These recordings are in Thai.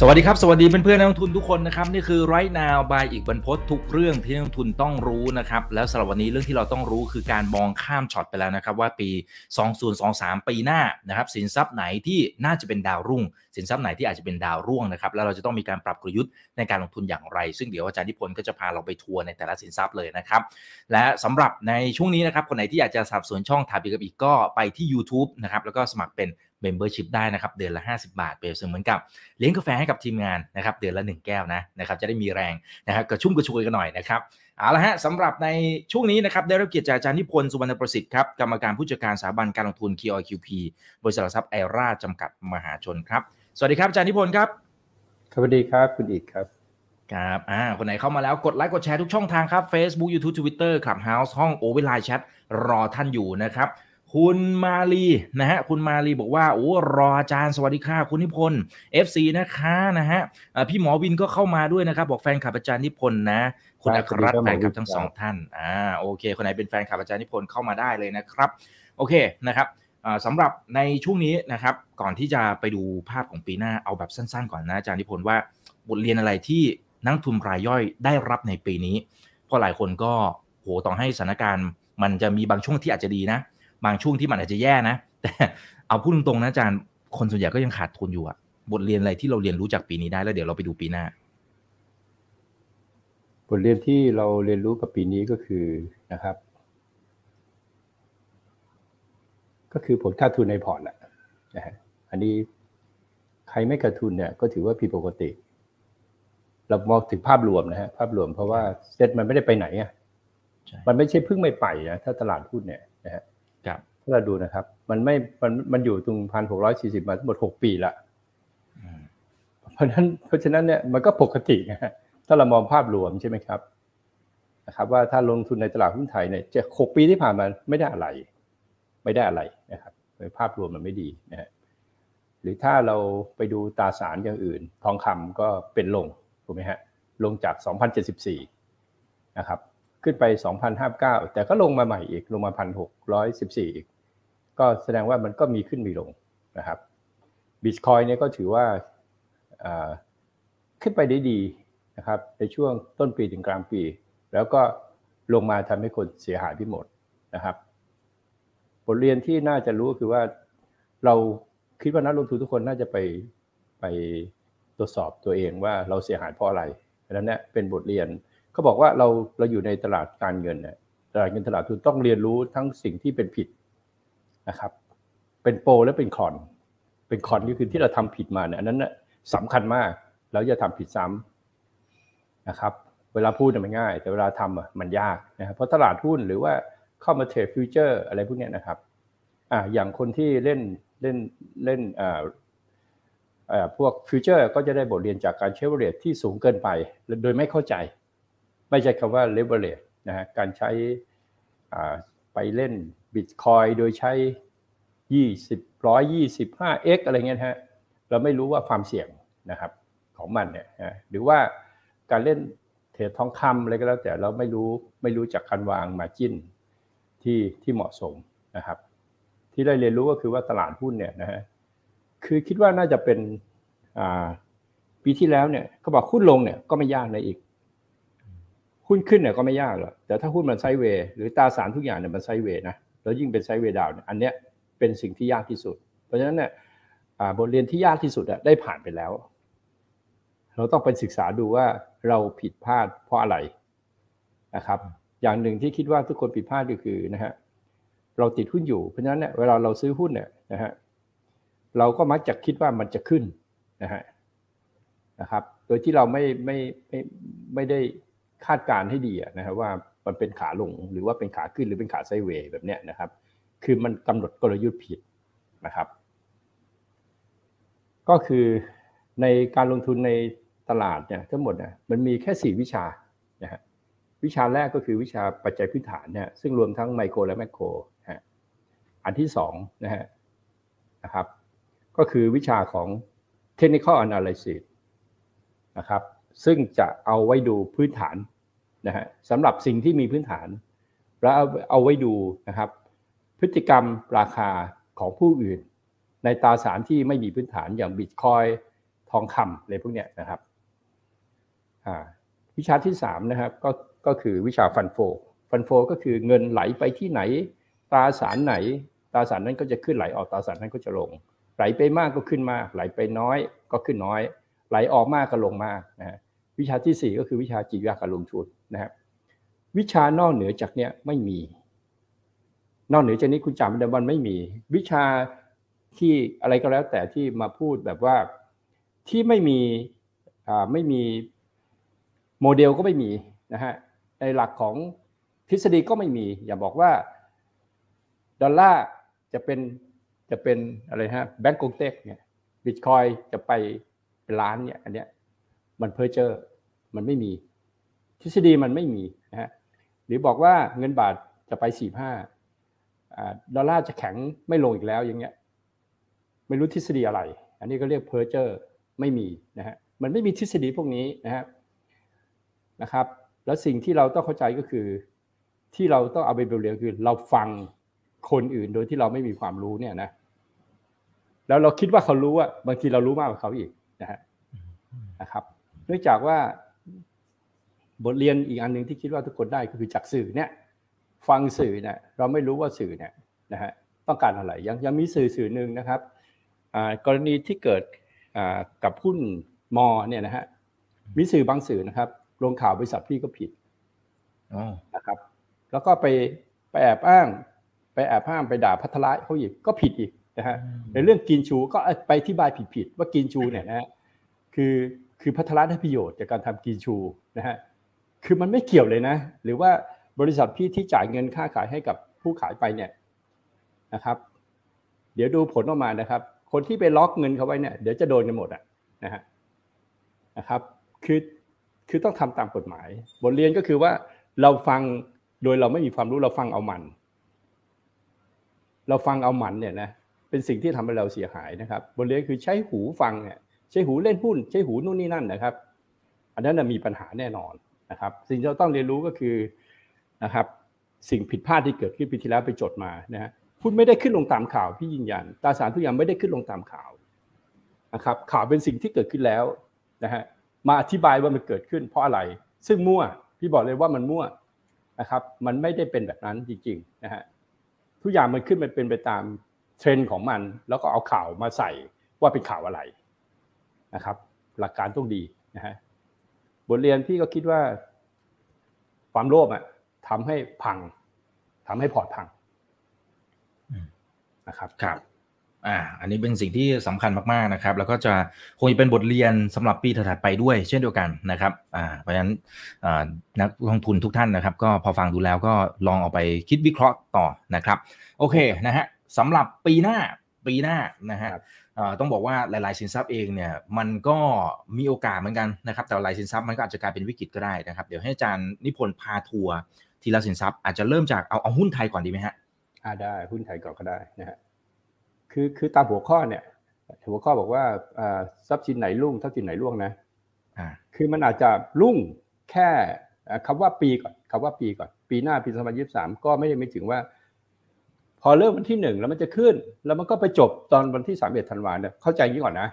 สวัสดีครับ สวัสดีเพื่อนๆนักลงทุนทุกคนนะครับนี่คือ right now by อีกบรรพททุกเรื่องที่นักลงทุนต้องรู้นะครับแล้วสำหรับวันนี้เรื่องที่เราต้องรู้คือการมองข้ามช็อตไปแล้วนะครับว่าปี 2023 ปีหน้านะครับสินทรัพย์ไหนที่น่าจะเป็นดาวรุ่ง สินทรัพย์ไหนที่อาจจะเป็นดาวร่วงนะครับแล้วเราจะต้องมีการปรับกลยุทธ์ในการลงทุนอย่างไร ซึ่งเดี๋ยวอาจารย์นิพนธ์ก็จะพาเราไปทัวร์ในแต่ละสินทรัพย์เลยนะครับและสำหรับในช่วงนี้นะครับคนไหนที่อยากจะสับสนุนช่องถามอีกกับอีกก็ไปที่ YouTube นะครับแล้วก็สมัครเป็น Membership ได้นะครับเดือนละ 50 บาทเปรียบเสมือนกับเลี้ยงกาแฟให้กับทีมงานนะครับเดือนละ 1 แก้วนะนะครับจะได้มีแรงนะครับกระชุ่มกระชวยกันหน่อยนะครับเอาละฮะสำหรับในช่วงนี้นะครับได้รับเกียรติจากอาจารย์นิพนธ์สุวรรณประสิทธิ์ครับกรรมการผู้จัดการสถาบันการลงทุน QIQP บริษัทหลักทรัพย์ไอราจำกัดมหาชนครับสวัสดีครับอาจารย์นิพนธ์ครับสวัสดีครับคุณอีกครับครับอ่าคนไหนเข้ามาแล้วกดไลค์กดแชร์ทุกช่องทางครับ Facebook YouTube Twitter Clubhouse ห้องโอเวอร์ไลน์แชทรอท่านอยู่นะครับ คุณมาลีนะฮะคุณมาลีบอกว่าโอ้รออาจารย์สวัสดีค่ะคุณนิพนธ์ FC นะคะนะฮะพี่หมอวินก็เข้ามาด้วยนะครับ บอกแฟนคลับอาจารย์นิพนธ์นะ คุณอัครรัตน์แฟนครับคลับทั้งสองท่านอ่าโอเค คนไหนเป็นแฟนคลับอาจารย์นิพนธ์เข้ามาได้เลยนะครับ โอเคนะครับสำหรับในช่วงนี้นะครับ ก่อนที่จะไปดูภาพของปีหน้าเอาแบบสั้นๆ ก่อนนะอาจารย์นิพนธ์ว่าบทเรียนอะไรที่นักทุนรายย่อยได้รับในปีนี้ เพราะหลายคนก็โหต่อให้สถานการณ์มันจะมีบางช่วงที่อาจจะดีนะ บางช่วงที่มันอาจจะแย่นะ แต่เอาพูดตรงๆนะอาจารย์คนส่วนใหญ่ก็ยังขาดทุนอยู่อะบทเรียนอะไรที่เราเรียนรู้จากปีนี้ได้แล้วเดี๋ยวเราไปดูปีหน้า บทเรียนที่เราเรียนรู้กับปีนี้ก็คือนะครับ ก็คือผลขาดทุนในพอร์ตแหละนะฮะอันนี้ใครไม่ขาดทุนเนี่ยก็ถือว่าผิดปกติ เรามองถึงภาพรวมนะฮะภาพรวมเพราะว่าเซ็ตมันไม่ได้ไปไหนอะใช่มันไม่ใช่เพิ่งไม่ไปนะถ้าตลาดหุ้นเนี่ยนะฮะครับ ถ้าเราดูนะครับ มันไม่มันมันอยู่ตรงพันหกร้อยสี่สิบมาทั้งหมดหกปีละอืมเพราะฉะนั้นเพราะฉะนั้นเนี่ยมันก็ปกตินะฮะถ้าเรามองภาพรวมใช่ไหมครับนะครับ ว่าถ้าลงทุนในตลาดหุ้นไทยเนี่ยจะหกปีที่ผ่านมาไม่ได้อะไร ไม่ได้อะไรนะครับโดยภาพรวมมันไม่ดีนะฮะหรือถ้าเราไปดูตราสารอย่างอื่น ทองคำก็เป็นลงถูกไหมฮะลงจาก 2,074 นะครับ ขึ้นไป 2,059 แต่ก็ลงมาใหม่อีกลงมา 1,614 อีก ก็แสดงว่ามันก็มีขึ้นมีลงนะครับบิตคอยเนี่ยก็ถือว่าขึ้นไปได้ดีนะครับในช่วงต้นปีถึงกลางปี แล้วก็ลงมาทำให้คนเสียหายไปหมดนะครับบทเรียนที่น่าจะรู้คือว่าเราคิดว่านักลงทุนทุกคนน่าจะไปไปตรวจสอบตัวเองว่าเราเสียหายเพราะอะไรดังนั้นเนี่ยเป็นบทเรียน เขาบอกว่าเราเราอยู่ในตลาดการเงินเนี่ยตลาดเงินตลาดทุนต้องเรียนรู้ทั้งสิ่งที่เป็นผิดนะครับ เป็นโปรและเป็นคอน เป็นคอนก็คือที่เราทำผิดมาเนี่ยอันนั้นน่ะสำคัญมากแล้วอย่าทำผิดซ้ำนะครับ เวลาพูดมันง่าย แต่เวลาทำอะมันยากนะครับเพราะตลาดหุ้นหรือว่าเข้ามาเทรดฟิวเจอร์อะไรพวกนี้นะครับอ่าอย่างคนที่เล่นเล่นเล่นอ่าอ่าพวกฟิวเจอร์ก็จะได้บทเรียนจากการใช้เรทที่สูงเกินไป โดยไม่เข้าใจ ไม่ใช่คำว่า leverage นะฮะการใช้อ่าไปเล่นบิตคอยโดยใช้ 20 125 x อะไรเงี้ยนะฮะเราไม่รู้ว่าความเสี่ยงนะครับของมันเนี่ยนะหรือว่าการเล่นเทรดทองคำอะไรก็แล้วแต่เราไม่รู้ไม่รู้จากการวางมาจิ้นที่ที่เหมาะสมนะครับ ที่ได้เรียนรู้ก็คือว่าตลาดหุ้นเนี่ยนะฮะคือคิดว่าน่าจะเป็นอ่าปีที่แล้วเนี่ยเขาบอกหุ้นลงเนี่ยก็ไม่ยากนะอีก หุ้นขึ้นเนี่ยก็ไม่ยากหรอกแต่ถ้าหุ้นมันไซเวย์หรือตาสารทุกอย่างเนี่ยมันไซเวย์นะแล้วยิ่งเป็นไซเวย์ดาวน์เนี่ยอันเนี้ยเป็นสิ่งที่ยากที่สุด เพราะฉะนั้นเนี่ยบทเรียนที่ยากที่สุดอะได้ผ่านไปแล้ว เราต้องไปศึกษาดูว่าเราผิดพลาดเพราะอะไรนะครับ อย่างหนึ่งที่คิดว่าทุกคนผิดพลาดก็คือนะฮะเราติดหุ้นอยู่เพราะฉะนั้นเนี่ยเวลาเราซื้อหุ้นเนี่ยนะฮะเราก็มักจะคิดว่ามันจะขึ้นนะฮะนะครับ โดยที่เราไม่ไม่ไม่ไม่ได้ คาดการณ์ให้ดีนะครับว่ามันเป็นขาลงหรือว่าเป็นขาขึ้นหรือเป็นขาไซเวย์แบบเนี้ยนะครับ คือมันกำหนดกลยุทธ์ผิดนะครับ ก็คือในการลงทุนในตลาดเนี่ยทั้งหมดเนี่ยมันมีแค่ 4 วิชานะฮะวิชาแรกก็คือวิชาปัจจัยพื้นฐานเนี่ยซึ่งรวมทั้งไมโครและแมคโครฮะอันที่2นะฮะนะครับ ก็คือวิชาของ technical analysis นะครับซึ่งจะเอาไว้ดูพื้นฐาน นะฮะสำหรับสิ่งที่มีพื้นฐานแล้วเอาไว้ดูนะครับ พฤติกรรมราคาของผู้อื่น ในตราสารที่ไม่มีพื้นฐานอย่างบิตคอยทองคำอะไรพวกเนี้ยนะครับวิชาที่สามนะครับก็ก็คือวิชาฟันโฟฟันโฟก็คือเงินไหลไปที่ไหน ตราสารไหน ตราสารนั้นก็จะขึ้นไหลออกตราสารนั้นก็จะลง ไหลไปมากก็ขึ้นมาก ไหลไปน้อยก็ขึ้นน้อย ไหลออกมากก็ลงมากนะวิชาที่สี่ก็คือวิชาจิตวิทยาการลงทุน นะครับวิชานอกเหนือจากเนี้ยไม่มี นอกเหนือจากนี้คุณจำได้มันไม่มี วิชาที่อะไรก็แล้วแต่ที่มาพูดแบบว่าที่ไม่มีอ่าไม่มีโมเดลก็ไม่มีนะฮะในหลักของทฤษฎีก็ไม่มี อย่าบอกว่าดอลลาร์จะเป็นจะเป็นอะไรฮะแบงก์กงเต็กเนี่ยบิตคอยจะไปเป็นล้านเนี่ยอันเนี้ยมันเพ้อเจอร์มันไม่มี ทฤษฎีมันไม่มีนะฮะหรือบอกว่าเงินบาทจะไปสี่ห้าดอลลาร์จะแข็งไม่ลงอีกแล้วอย่างเงี้ยไม่รู้ทฤษฎีอะไร อันนี้ก็เรียกเพ้อเจอร์ไม่มีนะฮะมันไม่มีทฤษฎีพวกนี้นะฮะนะครับ แล้วสิ่งที่เราต้องเข้าใจก็คือ ที่เราต้องเอาไปเรียนคือเราฟังคนอื่นโดยที่เราไม่มีความรู้เนี่ยนะแล้วเราคิดว่าเขารู้อะบางทีเรารู้มากกว่าเขาอีกนะฮะนะครับ เนื่องจากว่า บทเรียนอีกอันหนึ่งที่คิดว่าทุกคนได้ก็คือจากสื่อเนี่ยฟังสื่อเนี่ยเราไม่รู้ว่าสื่อเนี่ยนะฮะต้องการอะไรยังยังมีสื่อสื่อหนึ่งนะครับกรณีที่เกิดกับหุ้นมอเนี่ยนะฮะมีสื่อบางสื่อนะครับลงข่าวบริษัทพี่ก็ผิดนะครับ แล้วก็ไปไปแอบอ้าง ไปแอบห้ามไปด่าพัทละเขาอีกก็ผิดอีกนะฮะในเรื่องกินชูก็ไปที่บายผิดๆว่ากินชูเนี่ยนะฮะคือคือพัทละได้ประโยชน์จากการทำกินชูนะฮะ คือมันไม่เกี่ยวเลยนะ หรือว่าบริษัทพี่ที่จ่ายเงินค่าขายให้กับผู้ขายไปเนี่ยนะครับ เดี๋ยวดูผลออกมานะครับ คนที่ไปล็อกเงินเขาไว้เนี่ยเดี๋ยวจะโดนกันหมดอะนะฮะนะครับ คือคือต้องทำตามกฎหมาย บทเรียนก็คือว่าเราฟังโดยเราไม่มีความรู้เราฟังเอามัน เราฟังเอาหมันเนี่ยนะเป็นสิ่งที่ทำให้เราเสียหายนะครับ บทเรียนคือใช้หูฟังเนี่ยใช้หูเล่นหุ้น ใช้หูนู่นนี่นั่นนะครับ อันนั้นมีปัญหาแน่นอน นะครับ สิ่งที่เราต้องเรียนรู้ก็คือนะครับสิ่งผิดพลาดที่เกิดขึ้นปีที่แล้วไปจดมานะฮะหุ้นไม่ได้ขึ้นลงตามข่าวพี่ยืนยันตราสารทุกอย่างไม่ได้ขึ้นลงตามข่าวนะครับข่าวเป็นสิ่งที่เกิดขึ้นแล้วนะฮะมาอธิบายว่ามันเกิดขึ้น เพราะอะไร ซึ่งมั่วพี่บอกเลยว่ามันมั่วนะครับ มันไม่ได้เป็นแบบนั้นจริงๆนะฮะทุกอย่างมันขึ้นมันเป็นไปตามเทรนด์ของมัน แล้วก็เอาข่าวมาใส่ว่าเป็นข่าวอะไรนะครับ หลักการต้องดีนะฮะ บทเรียนพี่ก็คิดว่า ความโลภอะทำให้พังทำให้พอร์ตพังนะครับครับอ่าอันนี้เป็นสิ่งที่สำคัญมากๆนะครับ แล้วก็จะคงจะเป็นบทเรียนสำหรับปีถัดไปด้วย เช่นเดียวกันนะครับอ่าเพราะฉะนั้นนักลงทุนทุกท่านนะครับ ก็พอฟังดูแล้วก็ลองเอาไปคิดวิเคราะห์ต่อนะครับ โอเคนะฮะสำหรับปีหน้าปีหน้านะฮะ ต้องบอกว่าหลายๆสินทรัพย์เองเนี่ยมันก็มีโอกาสเหมือนกันนะครับแต่หลายสินทรัพย์มันก็อาจจะกลายเป็นวิกฤตก็ได้นะครับเดี๋ยวให้อาจารย์นิพนธ์พาทัวร์ทีละสินทรัพย์อาจจะเริ่มจากเอาเอาหุ้นไทยก่อนดีไหมฮะอ่าได้หุ้นไทยก่อนก็ได้นะฮะคือคือตามหัวข้อเนี่ยหัวข้อบอกว่าทรัพย์สินไหนรุ่งทรัพย์สินไหนร่วงนะคือมันอาจจะรุ่งแค่คำว่าปีก่อนคำว่าปีก่อน ปีหน้าปีสองพันยี่สิบสามก็ไม่ได้ไม่ถึงว่า พอเริ่มวันที่หนึ่งแล้วมันจะขึ้น แล้วมันก็ไปจบตอนวันที่สามเอ็ดธันวาเนี่ยเข้าใจยี่ก่อนนะ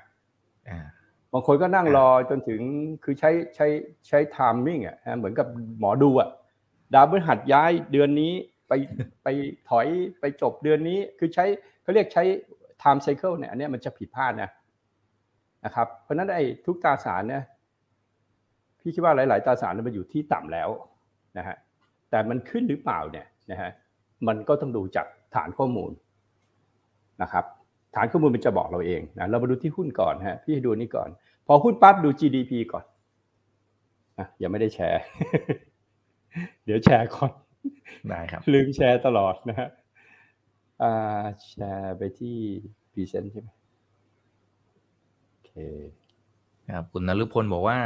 บางคนก็นั่งรอจนถึงคือใช้ใช้ใช้ไทมิ่งอะเหมือนกับหมอดูอะดาวพฤหัสย้ายเดือนนี้ไปไปถอยไปจบเดือนนี้คือใช้เขาเรียกใช้ time cycle เนี่ยอันนี้มันจะผิดพลาดนะนะครับ เพราะนั้นไอ้ทุกตราสารเนี่ยพี่คิดว่าหลาย ๆตราสารมันอยู่ที่ต่ำแล้วนะฮะแต่มันขึ้นหรือเปล่าเนี่ยนะฮะมันก็ต้องดูจาก ฐานข้อมูลนะครับฐานข้อมูลมันจะบอกเราเองนะเรามาดูที่หุ้นก่อนฮะพี่ให้ดูนี่ก่อน พอหุ้นปั๊บดู GDP ก่อนอะยังไม่ได้แชร์ เดี๋ยวแชร์ก่อนได้ครับลืมแชร์ตลอดนะฮะอ่าแชร์ไปที่ present ใช่ไหมโอเคครับคุณนฤพลบอกว่า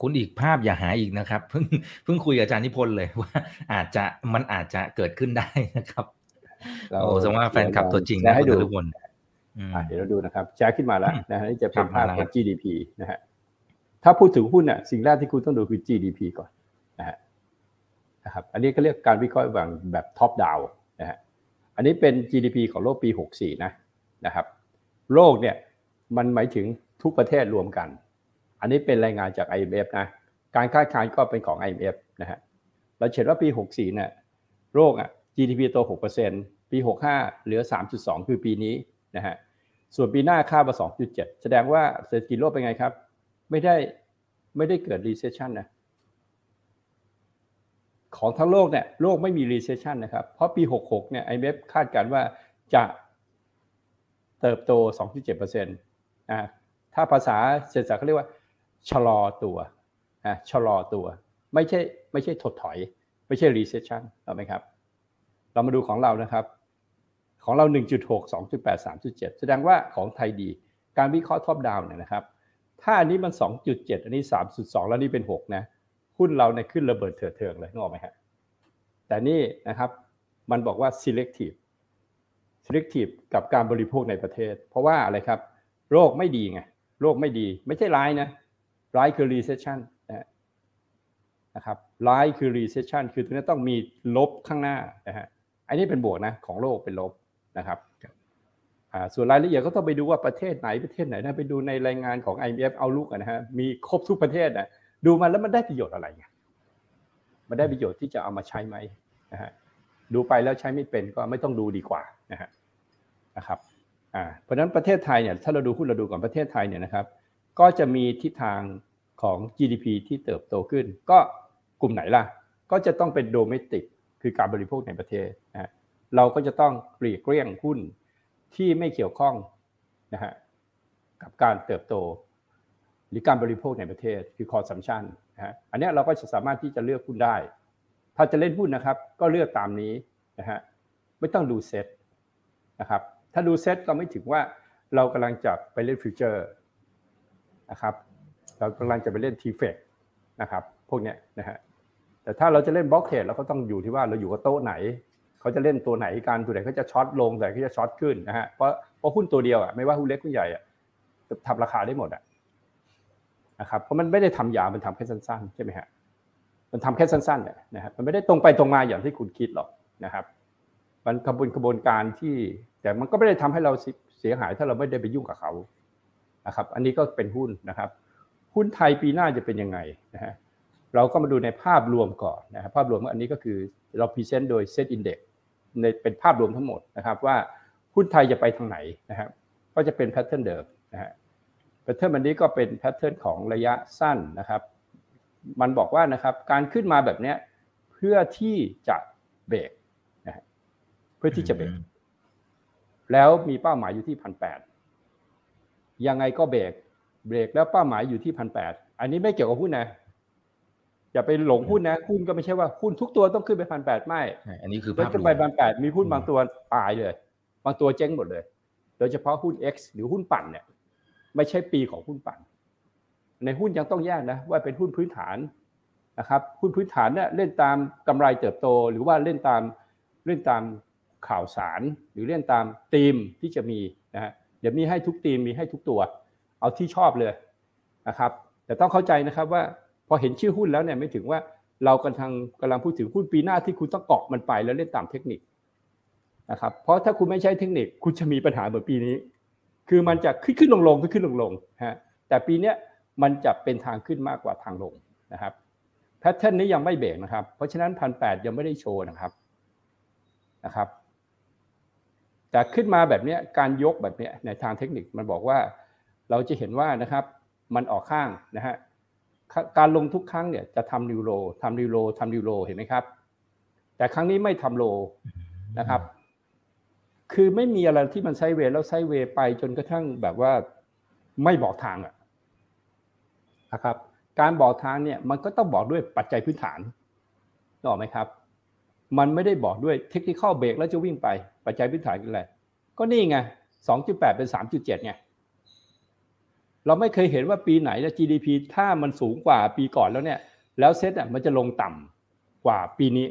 คุณอีกภาพอย่าหาอีกนะครับเพิ่งเพิ่งคุยกับอาจารย์นิพนธ์เลยว่า อาจจะมันอาจจะเกิดขึ้นได้นะครับ โอ้แสดงว่าแฟนคลับตัวจริงนะคุณนฤพลเดี๋ยวเราดูนะครับแชร์ขึ้นมาแล้วนะฮะนี่จะเป็นภาพของ GDP นะฮะถ้าพูดถึงหุ้นเนี่ยสิ่งแรกที่คุณต้องดูคือ GDP ก่อนนะฮะนะครับอันนี้ก็เรียกการวิเคราะห์แบบแบบท็อปดาวนะฮะอันนี้เป็น GDP ของโลกปี 64 นะนะครับโลกเนี่ยมันหมายถึงทุกประเทศรวมกัน อันนี้เป็นรายงานจาก IMF นะการคาดการณ์ก็เป็นของ IMF นะฮะเราเห็นว่าปี 64 เนี่ยโลกอะ GDP โต 6%ปี 65 เหลือ 3.2 คือปีนี้นะฮะ ส่วนปีหน้าคาดว่า 2.7 แสดงว่าเศรษฐกิจโลกเป็นไงครับ ไม่ได้ไม่ได้เกิด recession นะ ของทั้งโลกเนี่ย โลกไม่มี recession นะครับ เพราะปี 66 เนี่ย IMF คาดการณ์ว่าจะเติบโต 2.7%นะถ้าภาษาเศรษฐศาสตร์เขาเรียกว่า ชะลอตัวนะชะลอตัว ไม่ใช่ไม่ใช่ถดถอย ไม่ใช่ recession ถูกไหมครับ เรามาดูของเรานะครับ ของเรา 1.6 2.8 3.7 แสดงว่าของไทยดี การวิเคราะห์ท็อปดาวเนี่ยนะครับ ถ้าอันนี้มัน 2.7 อันนี้ 3.2 แล้วนี่เป็น 6 นะ หุ้นเราเนี่ยขึ้นระเบิดเถิดเทิงเลยนึกออกไหมฮะ แต่นี่นะครับ มันบอกว่า selective selective กับการบริโภคในประเทศ เพราะว่าอะไรครับ โรคไม่ดีไง โรคไม่ดี ไม่ใช่ร้ายนะ ร้ายคือ recession นะครับร้ายคือ recession คือตรงนี้ต้องมีลบข้างหน้านะฮะ อันนี้เป็นบวกนะของโลกเป็นลบนะครับส่วนรายละเอียดก็ต้องไปดูว่าประเทศไหนประเทศไหนนะไปดูในรายงานของ IMF เอาลุกนะฮะมีครบทุกประเทศนะดูมาแล้วมันได้ประโยชน์อะไรไงมันได้ประโยชน์ที่จะเอามาใช้ไหมนะฮะดูไปแล้วใช้ไม่เป็นก็ไม่ต้องดูดีกว่านะฮะนะครับอ่าเพราะฉะนั้นประเทศไทยเนี่ยถ้าเราดูหุ้นเราดูก่อนประเทศไทยเนี่ยนะครับก็จะมีทิศทางของ GDP ที่เติบโตขึ้น ก็กลุ่มไหนล่ะ ก็จะต้องเป็นโดเมติก คือการบริโภคในประเทศนะฮะเราก็จะต้องปลีกเลี่ยงหุ้นที่ไม่เกี่ยวข้องนะฮะกับการเติบโต หรือการบริโภคในประเทศคือ consumption นะฮะอันนี้เราก็จะสามารถที่จะเลือกหุ้นได้ ถ้าจะเล่นหุ้นนะครับ ก็เลือกตามนี้นะฮะไม่ต้องดูเซ็ตนะครับถ้าดูเซ็ตก็ไม่ถึงว่าเรากำลังจะไปเล่นฟิวเจอร์นะครับเรากำลังจะไปเล่น TFEX นะครับพวกเนี้ยนะฮะ แต่ถ้าเราจะเล่น block trade เราก็ต้องอยู่ที่ว่าเราอยู่กับโต๊ะไหน เขาจะเล่นตัวไหนกันตัวไหนเขาจะช็อตลงแต่เขาจะช็อตขึ้นนะฮะเพราะเพราะหุ้นตัวเดียวอะไม่ว่าหุ้นเล็กหุ้นใหญ่อะทำราคาได้หมดอะนะครับเพราะมันไม่ได้ทำยาวมันทำแค่สั้นๆใช่ไหมฮะมันทำแค่สั้นๆเนี่ยนะครับมันไม่ได้ตรงไปตรงมาอย่างที่คุณคิดหรอกนะครับมันกระบวนกระบวนการที่แต่มันก็ไม่ได้ทำให้เราเสียหายถ้าเราไม่ได้ไปยุ่งกับเขานะครับ อันนี้ก็เป็นหุ้นนะครับ หุ้นไทยปีหน้าจะเป็นยังไงนะฮะ เราก็มาดูในภาพรวมก่อนนะครับภาพรวมอันนี้ก็คือเรา present โดย SET Index เป็นภาพรวมทั้งหมดนะครับว่าหุ้นไทยจะไปทางไหนนะครับก็จะเป็น pattern เดิมนะฮะ pattern อันนี้ก็เป็น pattern ของระยะสั้นนะครับ มันบอกว่านะครับการขึ้นมาแบบนี้เพื่อที่จะเบรกนะฮะเพื่อที่จะเบรกแล้วมีเป้าหมายอยู่ที่พันแปดยังไงก็เบรกเบรกแล้วเป้าหมายอยู่ที่พันแปดอันนี้ไม่เกี่ยวกับหุ้นนะ อย่าไปหลงหุ้นนะหุ้นก็ไม่ใช่ว่าหุ้นทุกตัวต้องขึ้นไปพันแปดไม่ อันนี้คือภาพขึ้นไปพันแปดมีหุ้นบางตัวตายเลย บางตัวเจ๊งหมดเลย โดยเฉพาะหุ้น X หรือหุ้นปั่นเนี่ยไม่ใช่ปีของหุ้นปั่น ในหุ้นยังต้องแยกนะว่าเป็นหุ้นพื้นฐานนะครับหุ้นพื้นฐานเนี่ยเล่นตามกำไรเติบโต หรือว่าเล่นตามเล่นตามข่าวสาร หรือเล่นตามธีมที่จะมีนะฮะเดี๋ยวมีให้ทุกธีมมีให้ทุกตัว เอาที่ชอบเลยนะครับ แต่ต้องเข้าใจนะครับว่า พอเห็นชื่อหุ้นแล้วเนี่ยไม่ถึงว่าเรากำลังกำลังพูดถึงหุ้นปีหน้าที่คุณต้องเกาะมันไปแล้วเล่นตามเทคนิคนะครับเพราะถ้าคุณไม่ใช้เทคนิคคุณจะมีปัญหาเหมือนปีนี้ คือมันจะขึ้นขึ้นลงลงขึ้นขึ้นลงลงฮะแต่ปีนี้มันจะเป็นทางขึ้นมากกว่าทางลงนะครับแพทเทิร์นนี้ยังไม่เบรกนะครับ เพราะฉะนั้นพันแปดยังไม่ได้โชว์นะครับนะครับ แต่ขึ้นมาแบบนี้การยกแบบนี้ในทางเทคนิคมันบอกว่า เราจะเห็นว่านะครับ มันออกข้างนะฮะ การลงทุกครั้งเนี่ยจะทำนิวโรทำนิวโรทำนิวโรเห็นไหมครับ แต่ครั้งนี้ไม่ทำโลนะครับ คือไม่มีอะไรที่มันไซเวย์แล้วไซเวย์ไปจนกระทั่งแบบว่าไม่บอกทางอะนะครับ การบอกทางเนี่ยมันก็ต้องบอกด้วยปัจจัยพื้นฐานถูกไหมครับ มันไม่ได้บอกด้วยเทคนิคเบรกแล้วจะวิ่งไปปัจจัยพื้นฐานอะไรก็นี่ไง2.8เป็น3.7ไง เราไม่เคยเห็นว่าปีไหนนะ GDP ถ้ามันสูงกว่าปีก่อนแล้วเนี่ย แล้วเซ็ตอะมันจะลงต่ำกว่าปีนี้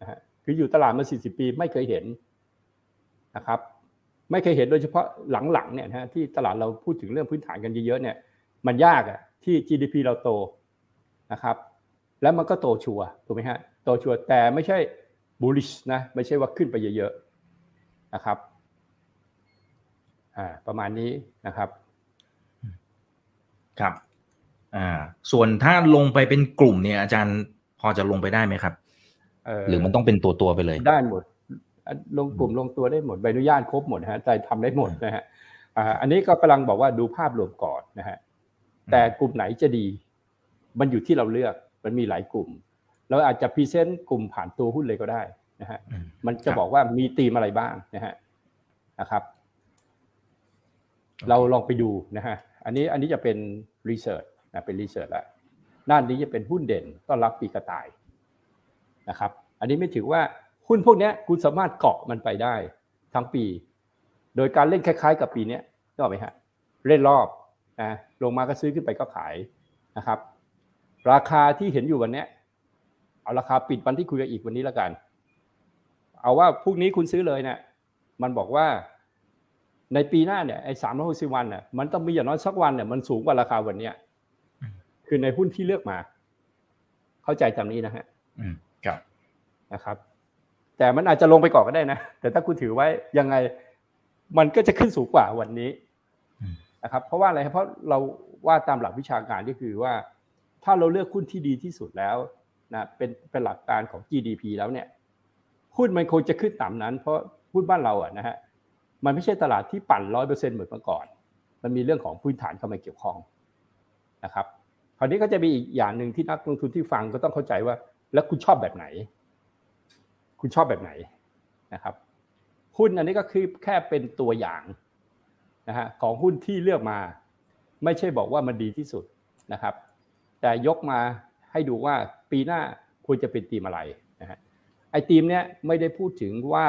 นะฮะคืออยู่ตลาดมา 40 ปีไม่เคยเห็นนะครับ ไม่เคยเห็นโดยเฉพาะหลังๆเนี่ยนะที่ตลาดเราพูดถึงเรื่องพื้นฐานกันเยอะๆเนี่ย มันยากอะที่ GDP เราโตนะครับ แล้วมันก็โตชัวถูกไหมฮะโตชัวร์แต่ไม่ใช่ bullish นะไม่ใช่ว่าขึ้นไปเยอะๆนะครับ อ่าประมาณนี้นะครับ ครับอ่าส่วนถ้าลงไปเป็นกลุ่มเนี่ย อาจารย์พอจะลงไปได้ไหมครับเหรือมันต้องเป็นตัวตัวๆไปเลย ได้หมดอะลงกลุ่มลงตัวได้หมดใบอนุญาตครบหมดนะฮะแต่ทำได้หมดนะฮะอ่าอันนี้ก็กำลังบอกว่าดูภาพรวมก่อนนะฮะแต่กลุ่มไหนจะดี มันอยู่ที่เราเลือกมันมีหลายกลุ่ม เราอาจจะ present กลุ่มผ่านตัวหุ้นเลยก็ได้นะฮะอืมมันจะครับบอกว่ามีธีมอะไรบ้างนะฮะนะครับ เราลองไปดูนะฮะ อันนี้อันนี้จะเป็น research นะเป็น research แล้วด้านนี้จะเป็นหุ้นเด่นต้อนรับปีกระต่ายนะครับ อันนี้ไม่ถือว่าหุ้นพวกนี้คุณสามารถเกาะมันไปได้ทั้งปี โดยการเล่นคล้าย ๆ กับปีนี้นึกออกไหมฮะเล่นรอบนะลงมาก็ซื้อขึ้นไปก็ขายนะครับ ราคาที่เห็นอยู่วันนี้เอาราคาปิดวันที่คุยกันอีกวันนี้แล้วกัน เอาว่าพรุ่งนี้คุณซื้อเลยเนี่ยมันบอกว่า ในปีหน้าเนี่ยไอ้สามร้อยหกสิบวันเนี่ยมันต้องมีอย่างน้อยสักวันเนี่ยมันสูงกว่าราคาวันเนี้ยคือในหุ้นที่เลือกมา เข้าใจตามนี้นะฮะอืมครับนะครับ แต่มันอาจจะลงไปก่อนก็ได้นะ แต่ถ้าคุณถือไว้ยังไง มันก็จะขึ้นสูงกว่าวันนี้อืมนะครับ เพราะว่าอะไรครับเพราะเราว่าตามหลักวิชาการก็คือว่า ถ้าเราเลือกหุ้นที่ดีที่สุดแล้วนะเป็นเป็นหลักการของ GDP แล้วเนี่ยหุ้นมันคงจะขึ้นต่ำนั้น เพราะหุ้นบ้านเราอะนะฮะ มันไม่ใช่ตลาดที่ปั่นร้อยเปอร์เซ็นต์เหมือนเมื่อก่อน มันมีเรื่องของพื้นฐานเข้ามาเกี่ยวข้องนะครับ คราวนี้ก็จะมีอีกอย่างหนึ่งที่นักลงทุนที่ฟังก็ต้องเข้าใจว่า แล้วคุณชอบแบบไหน คุณชอบแบบไหนนะครับ หุ้นอันนี้ก็คือแค่เป็นตัวอย่างนะฮะของหุ้นที่เลือกมา ไม่ใช่บอกว่ามันดีที่สุดนะครับ แต่ยกมาให้ดูว่าปีหน้าควรจะเป็นทีมอะไรนะฮะไอ้ทีมเนี้ยไม่ได้พูดถึงว่า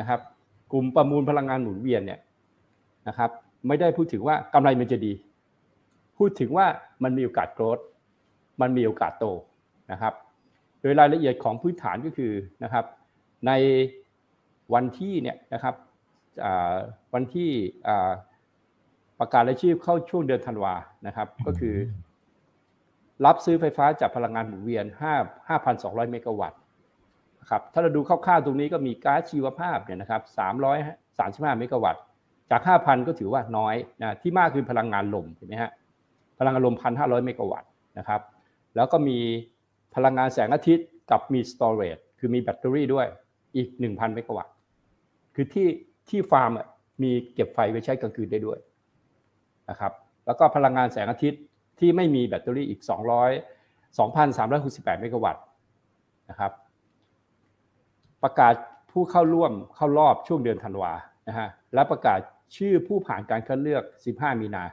นะครับ กลุ่มประมูลพลังงานหมุนเวียนเนี่ยนะครับ ไม่ได้พูดถึงว่ากำไรมันจะดี พูดถึงว่ามันมีโอกาสโกรธมันมีโอกาสโตนะครับ โดยรายละเอียดของพื้นฐานก็คือนะครับ ในวันที่เนี่ยนะครับวันที่ประกาศรายชื่อเข้าช่วงเดือนธันวานะครับ ก็คือ รับซื้อไฟฟ้าจากพลังงานหมุนเวียน 5 5,200 เมกะวัตต์ นะครับถ้าเราดูคร่าวๆตรงนี้ก็มีก๊าซชีวภาพเนี่ยนะครับ335เมกะวัตต์จาก 5,000 ก็ถือว่าน้อยนะที่มากคือพลังงานลมเห็นไหมฮะพลังงานลม 1,500 เมกะวัตต์นะครับแล้วก็มีพลังงานแสงอาทิตย์กับมี storage คือมีแบตเตอรี่ด้วยอีก 1,000 เมกะวัตต์คือที่ที่ฟาร์มมีเก็บไฟไว้ใช้กลางคืนได้ด้วยนะครับแล้วก็พลังงานแสงอาทิตย์ที่ไม่มีแบตเตอรี่อีก 200 2,368 เมกะวัตต์นะครับ ประกาศผู้เข้าร่วมเข้ารอบช่วงเดือนธันวานะฮะและประกาศชื่อผู้ผ่านการคัดเลือก 15 มีนา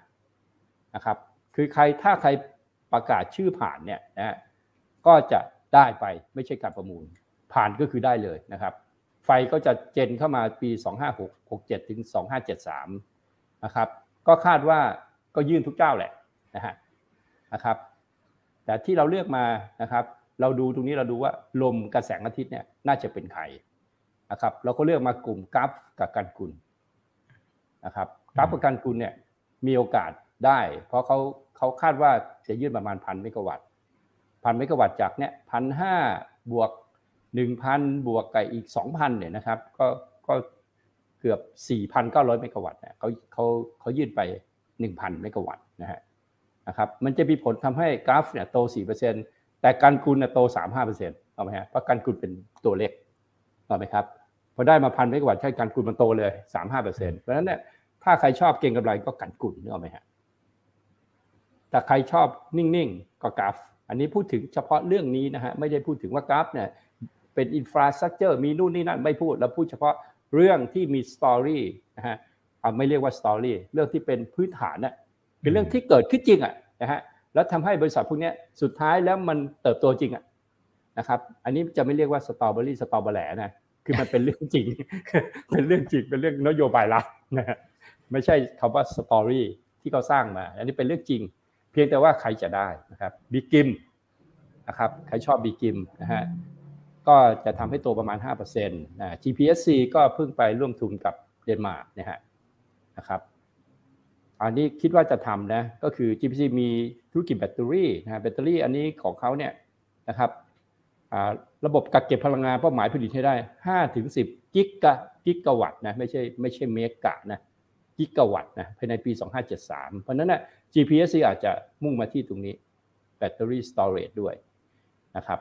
นะครับคือใครถ้าใครประกาศชื่อผ่านเนี่ยนะก็จะได้ไปไม่ใช่การประมูล ผ่านก็คือได้เลยนะครับ ไฟก็จะเจนเข้ามาปี 25667ถึง 2573 นะครับ ก็คาดว่าก็ยื่นทุกเจ้าแหละนะฮะนะครับ แต่ที่เราเลือกมานะครับ เราดูตรงนี้เราดูว่าลมกระแสงอาทิตย์เนี่ยน่าจะเป็นใครนะครับ เราก็เลือกมากลุ่มกราฟกับการกุลนะครับกราฟกับการกุลเนี่ยมีโอกาสได้ เพราะเขาเขาคาดว่าจะยื่นประมาณพันเมกะวัตต์พันเมกะวัตต์จากเนี่ยพันห้าบวกหนึ่งพันบวกกับอีกสองพันเนี่ยนะครับก็ก็เกือบสี่พันเก้าร้อยเมกะวัตต์เนี่ยเขาเขาเขายื่นไปหนึ่งพันเมกะวัตต์นะฮะนะครับ มันจะมีผลทำให้กัลฟ์เนี่ยโต 4% แต่กันกุลเนี่ยโต35%เอาไหมฮะเพราะกันกุลเป็นตัวเล็กเอาไหมครับพอได้มาพันเมกะวัตต์ใช้กันกุลมันโตเลย35%เปอร์เซ็นต์เพราะฉะนั้นเนี่ยถ้าใครชอบเก็งกำไรก็กันกุลนึกออกไหมฮะแต่ใครชอบนิ่งๆก็กัลฟ์ อันนี้พูดถึงเฉพาะเรื่องนี้นะฮะไม่ได้พูดถึงว่ากัลฟ์เนี่ยเป็น infrastructure มีนู่นนี่นั่นไม่พูดเราพูดเฉพาะเรื่องที่มี story นะฮะไม่เรียกว่า story เรื่องที่เป็นพื้นฐานน่ะเป็นเรื่องที่เกิดขึ้นจริงอะนะฮะ แล้วทำให้บริษัทพวกนี้สุดท้ายแล้วมันเติบโตจริงอะนะครับอันนี้จะไม่เรียกว่าสตรอเบอรี่สตรอเบอร์แหลนะคือมันเป็นเรื่องจริง เป็นเรื่องจริงเป็นเรื่องนโยบายรัฐนะฮะไม่ใช่คำว่า story ที่เขาสร้างมา อันนี้เป็นเรื่องจริง เพียงแต่ว่าใครจะได้นะครับ BGRIM นะครับใครชอบ BGRIM นะฮะก็จะทำให้โตประมาณ5%นะ GPSC ก็เพิ่งไปร่วมทุนกับเดนมาร์กนะฮะนะครับ อันนี้คิดว่าจะทำนะก็คือ GPC มีธุรกิจแบตเตอรี่นะแบตเตอรี่อันนี้ของเขาเนี่ยนะครับระบบกักเก็บพลังงานเป้าหมายผลิตให้ได้5ถึง10 กิกะกิกะวัตต์นะไม่ใช่ไม่ใช่เมกะนะกิกะวัตต์นะภายในปี 2573 เพราะนั้นนะ GPC อาจจะมุ่งมาที่ตรงนี้แบตเตอรี่สตอเรจด้วยนะครับ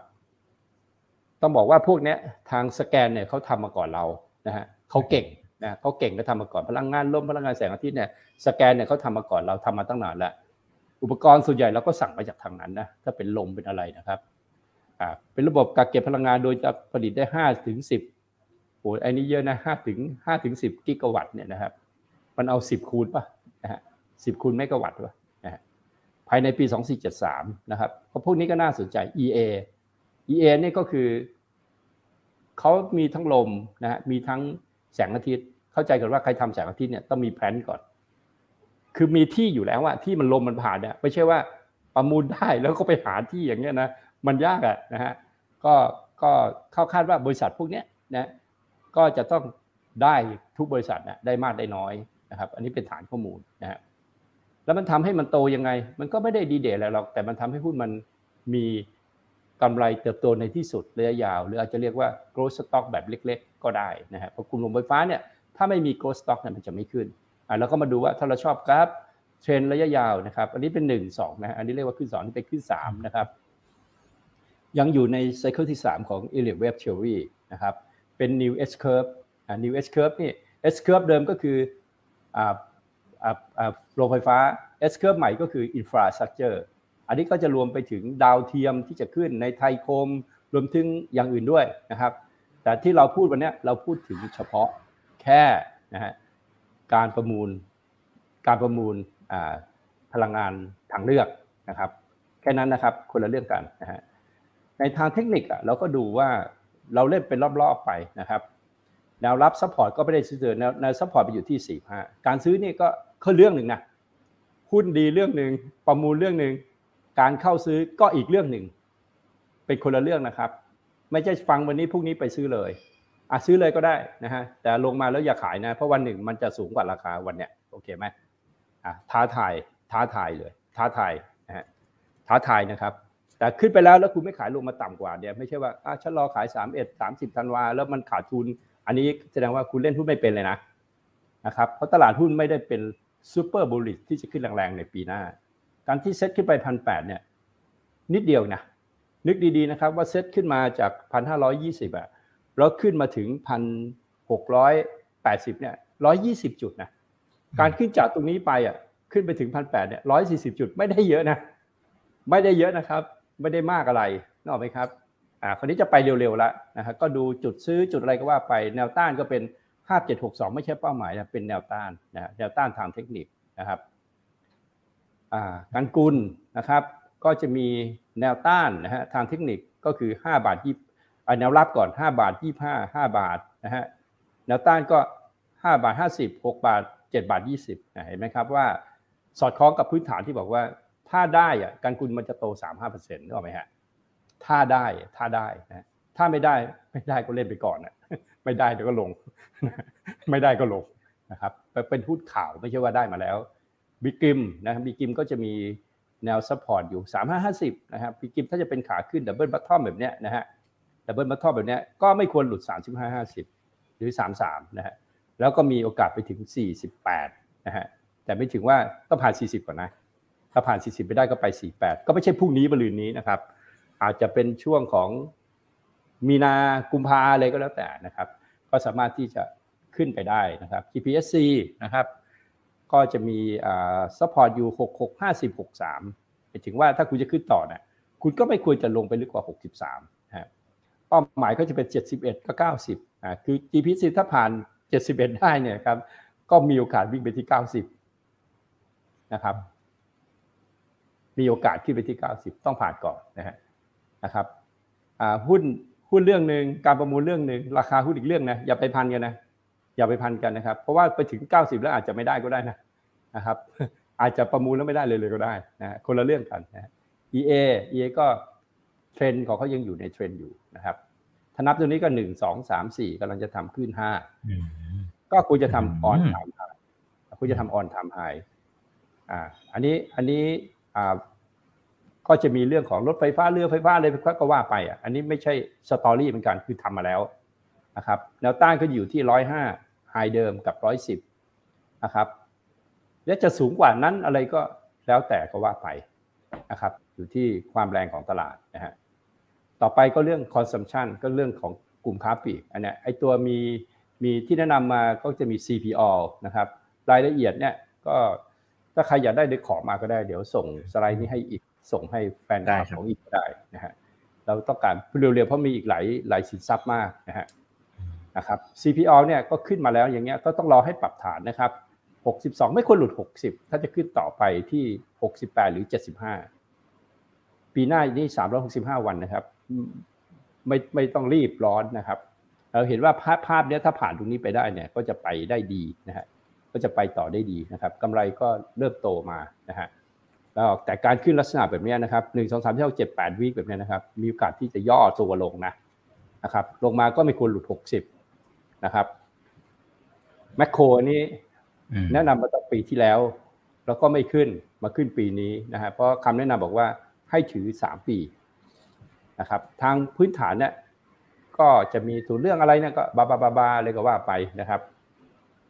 ต้องบอกว่าพวกนี้ทางสแกนเนี่ยเขาทำมาก่อนเรานะฮะเขาเก่ง นะเขาเก่งก็ทำมาก่อนพลังงานลมพลังงานแสงอาทิตย์เนี่ยสแกนเนี่ยเขาทำมาก่อนเราทำมาตั้งนานแล้วอุปกรณ์ส่วนใหญ่เราก็สั่งมาจากทางนั้นนะถ้าเป็นลมเป็นอะไรนะครับอ่าเป็นระบบกักเก็บพลังงานโดยจะผลิตได้ห้าถึงสิบโอ้อันนี้เยอะนะห้าถึงห้าถึงสิบกิกะวัตต์เนี่ยนะครับ มันเอาสิบคูณป่ะนะฮะสิบคูณเมกะวัตต์ป่ะนะฮะภายในปี 2473 นะครับเพราะพวกนี้ก็น่าสนใจ EA EA นี่ก็คือเขามีทั้งลมนะฮะมีทั้ง แสงอาทิตย์ เข้าใจกันว่าใครทำแสงอาทิตย์เนี่ยต้องมีแผนก่อน คือมีที่อยู่แล้วอะที่มันลมมันผ่านเนี่ยไม่ใช่ว่าประมูลได้แล้วก็ไปหาที่อย่างเงี้ยนะมันยากอะนะฮะก็ก็เข้าคาดว่าบริษัทพวกเนี้ยนะก็จะต้องได้ทุกบริษัทนะได้มากได้น้อยนะครับ อันนี้เป็นฐานข้อมูลนะฮะแล้วมันทำให้มันโตยังไง มันก็ไม่ได้ดีเด่อะไรหรอกแต่มันทำให้หุ้นมันมี กำไรเติบโตในที่สุดระยะยาว หรืออาจจะเรียกว่า growth stock แบบเล็ก ๆ ก็ได้นะฮะเพราะกลุ่มโรงไฟฟ้าเนี่ยถ้าไม่มี growth stock เนี่ยมันจะไม่ขึ้นอ่าแล้วก็มาดูว่าถ้าเราชอบกราฟเทรนระยะยาวนะครับอันนี้เป็น 1 2นะอันนี้เรียกว่าขึ้น2นี่เป็นขึ้น3นะครับยังอยู่ในไซเคิลที่ 3 ของ e l i o t Wave Theory นะครับเป็น new S curve อ่า new S curve นี่ S curve เดิมก็คืออ่าอ่าอ่าโรงไฟฟ้า S curve ใหม่ก็คือ infrastructure อันนี้ก็จะรวมไปถึงดาวเทียมที่จะขึ้นในไทยคม รวมถึงอย่างอื่นด้วยนะครับ แต่ที่เราพูดวันนี้เราพูดถึงเฉพาะแค่นะฮะการประมูล การประมูลพลังงานทางเลือกนะครับ แค่นั้นนะครับคนละเรื่องกันนะฮะในทางเทคนิคอะเราก็ดูว่าเราเล่นเป็นรอบๆไปนะครับแนวรับ support ก็ไม่ได้ซื้อแนวแนว support ไปอยู่ที่45การซื้อนี่ก็คือเรื่องหนึ่งนะหุ้นดีเรื่องหนึ่งประมูลเรื่องหนึ่ง การเข้าซื้อก็อีกเรื่องหนึ่ง เป็นคนละเรื่องนะครับ ไม่ใช่ฟังวันนี้พรุ่งนี้ไปซื้อเลยอะซื้อเลยก็ได้นะฮะแต่ลงมาแล้วอย่าขายนะ เพราะวันหนึ่งมันจะสูงกว่าราคาวันเนี้ยโอเคไหมอะท้าทายท้าทายเลย ท้าทายนะฮะท้าทายนะครับ แต่ขึ้นไปแล้วแล้วคุณไม่ขายลงมาต่ำกว่าเนี่ยไม่ใช่ว่าอะฉันรอขาย3 1 30ธันวาแล้วมันขาดทุน อันนี้แสดงว่าคุณเล่นหุ้นไม่เป็นเลยนะนะครับเพราะตลาดหุ้นไม่ได้เป็น super bullish ที่จะขึ้นแรงๆในปีหน้า การที่เซ็ตขึ้นไปพันแปดเนี่ยนิดเดียวนะนึกดีๆนะครับว่าเซ็ตขึ้นมาจากพันห้าร้อยยี่สิบอะแล้วขึ้นมาถึงพันหกร้อยแปดสิบเนี่ยร้อยยี่สิบจุดนะการขึ้นจากตรงนี้ไปอะขึ้นไปถึงพันแปดเนี่ยร้อยสี่สิบจุดไม่ได้เยอะนะ ไม่ได้เยอะนะครับ ไม่ได้มากอะไรนอกไหมครับอ่าคนนี้จะไปเร็วๆแล้วนะครับก็ดูจุดซื้อจุดอะไรก็ว่าไปแนวต้านก็เป็นห้าเจ็ดหกสองไม่ใช่เป้าหมายนะเป็นแนวต้านนะแนวต้านทางเทคนิคนะครับ การกุลนะครับ ก็จะมีแนวต้านนะฮะทางเทคนิคก็คือ 5 บาทยี่แนวรับก่อน 5 บาท 25 5 บาทนะฮะแนวต้านก็ 5 บาท 50 6 บาท 7 บาท 20เห็นไหมครับว่าสอดคล้องกับพื้นฐานที่บอกว่าถ้าได้อะการกุลมันจะโต 3-5%นึกออกไหมฮะถ้าได้ถ้าได้นะถ้าไม่ได้ไม่ได้ก็เล่นไปก่อนนะไม่ได้เดี๋ยวก็ลง ไม่ได้ก็ลงนะครับเป็นพูดข่าวไม่ใช่ว่าได้มาแล้ว บิกิมนะครับบิกิมก็จะมีแนว support อยู่ 3550 นะครับ BGRIM ถ้าจะเป็นขาขึ้น double bottom แบบเนี้ยนะฮะ double bottom แบบเนี้ยก็ไม่ควรหลุด 3550 หรือ 33 นะฮะแล้วก็มีโอกาสไปถึง 48 นะฮะแต่ไม่ถึงว่าต้องผ่าน 40 ก่อนนะ ถ้าผ่าน 40 ไปได้ก็ไป 48 ก็ไม่ใช่พรุ่งนี้มะรืนนี้นะครับ อาจจะเป็นช่วงของมีนากุมภาอะไรก็แล้วแต่นะครับ ก็สามารถที่จะขึ้นไปได้นะครับ GPSC นะครับ ก็จะมี support อยู่หกหกห้าสิบหกสามหมายถึงว่าถ้าคุณจะขึ้นต่อเนี่ยคุณก็ไม่ควรจะลงไปลึกกว่าหกสิบสามนะเป้าหมายก็จะเป็นเจ็ดสิบเอ็ดกับเก้าสิบอ่าคือ GPSC ถ้าผ่านเจ็ดสิบเอ็ดได้เนี่ยครับก็มีโอกาสวิ่งไปที่เก้าสิบนะครับมีโอกาสขึ้นไปที่เก้าสิบต้องผ่านก่อนนะฮะนะครับหุ้นหุ้นเรื่องหนึ่งการประมูลเรื่องหนึ่งราคาหุ้นอีกเรื่องนะอย่าไปพันกันนะ อย่าไปพันกันนะครับ เพราะว่าไปถึง 90 แล้วอาจจะไม่ได้ก็ได้นะนะครับ อาจจะประมูลแล้วไม่ได้เลยเลยก็ได้นะคนละเรื่องกันนะ EA EA ก็เทรนของเขายังอยู่ในเทรนอยู่นะครับถ้านับตัวนี้ก็หนึ่งสองสามสี่กำลังจะทำขึ้นห้าก็คุณจะทำ all time high คุณจะทำ all time high อ่า อันนี้อันนี้อ่าก็จะมีเรื่องของรถไฟฟ้าเรือไฟฟ้าอะไรก็ว่าไปอะอันนี้ไม่ใช่สตอรี่เหมือนกันคือทำมาแล้วนะครับแนวต้านก็อยู่ที่ร้อยห้า ไฮเดิมกับร้อยสิบนะครับและจะสูงกว่านั้นอะไรก็แล้วแต่ก็ว่าไปนะครับ อยู่ที่ความแรงของตลาดนะฮะต่อไปก็เรื่อง consumption ก็เรื่องของกลุ่มค้าปลีกอันนี้ไอตัวมีมีที่แนะนำมาก็จะมี CPO นะครับ รายละเอียดเนี่ยก็ถ้าใครอยากได้เดี๋ยวขอมาก็ได้เดี๋ยวส่งสไลด์นี้ให้อีกส่งให้แฟนคลับของอีกได้นะฮะเราต้องการเร็วๆเพราะมีอีกหลายหลายสินทรัพย์มากนะฮะ นะครับ CPO เนี่ยก็ขึ้นมาแล้วอย่างเงี้ยก็ต้องรอให้ปรับฐานนะครับ 62 ไม่ควรหลุด 60 ถ้าจะขึ้นต่อไปที่ 68 หรือ 75 ปีหน้านี่ 365 วันนะครับ ไม่ไม่ต้องรีบร้อนนะครับ เราเห็นว่าภาพภาพนี้ถ้าผ่านตรงนี้ไปได้เนี่ยก็จะไปได้ดีนะฮะก็จะไปต่อได้ดีนะครับกำไรก็เริ่มโตมานะฮะแล้วแต่การขึ้นลักษณะแบบนี้นะครับหนึ่งสองสามเท่าเจ็ดแปดวิแบบนี้นะครับ มีโอกาสที่จะย่อตัวลงนะนะครับ ลงมาก็ไม่ควรหลุดหกสิบ นะครับแมคโครนี้แนะนำมาตั้งปีที่แล้ว แล้วก็ไม่ขึ้นมาขึ้นปีนี้นะฮะเพราะคำแนะนำบอกว่าให้ถือสามปีนะครับทางพื้นฐานเนี่ยก็จะมีตัวเรื่องอะไรเนี่ยก็บาบาบาบาเลยก็ว่าไปนะครับ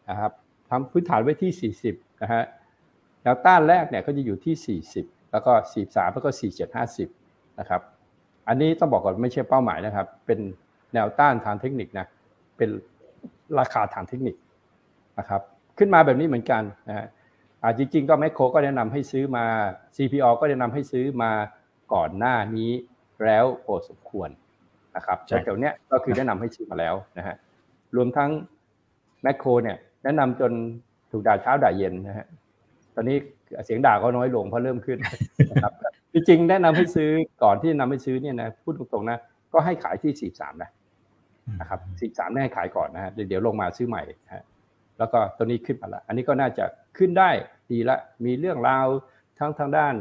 นะครับทำพื้นฐานไว้ที่ 40นะฮะแนวต้านแรกเนี่ยก็จะอยู่ที่ 40 แล้วก็ 43 แล้วก็ 4750นะครับอันนี้ต้องบอกก่อนไม่ใช่เป้าหมายนะครับ เป็นแนวต้านทางเทคนิคนะเป็น ราคาทางเทคนิคนะครับขึ้นมาแบบนี้เหมือนกันนะฮะจริงๆ ก็แมคโครก็แนะนำให้ซื้อมา CPO ก็แนะนำให้ซื้อมาก่อนหน้านี้แล้วพอสมควรนะครับแต่เดี๋ยวนี้ก็คือแนะนำให้ซื้อมาแล้วนะฮะรวมทั้งแมคโครเนี่ยแนะนำจนถูกด่าเช้าด่าเย็นนะฮะตอนนี้เสียงด่าก็น้อยลงเพราะเริ่มขึ้นนะครับจริงๆ แนะนำให้ซื้อก่อนที่นำให้ซื้อเนี่ยนะพูดตรงๆนะก็ให้ขายที่สี่สามนะ นะครับสี่สามให้ขายก่อนนะฮะเดี๋ยวลงมาซื้อใหม่ฮะแล้วก็ตัวนี้ขึ้นมาละอันนี้ก็น่าจะขึ้นได้ดีละมีเรื่องราวทั้งทางด้าน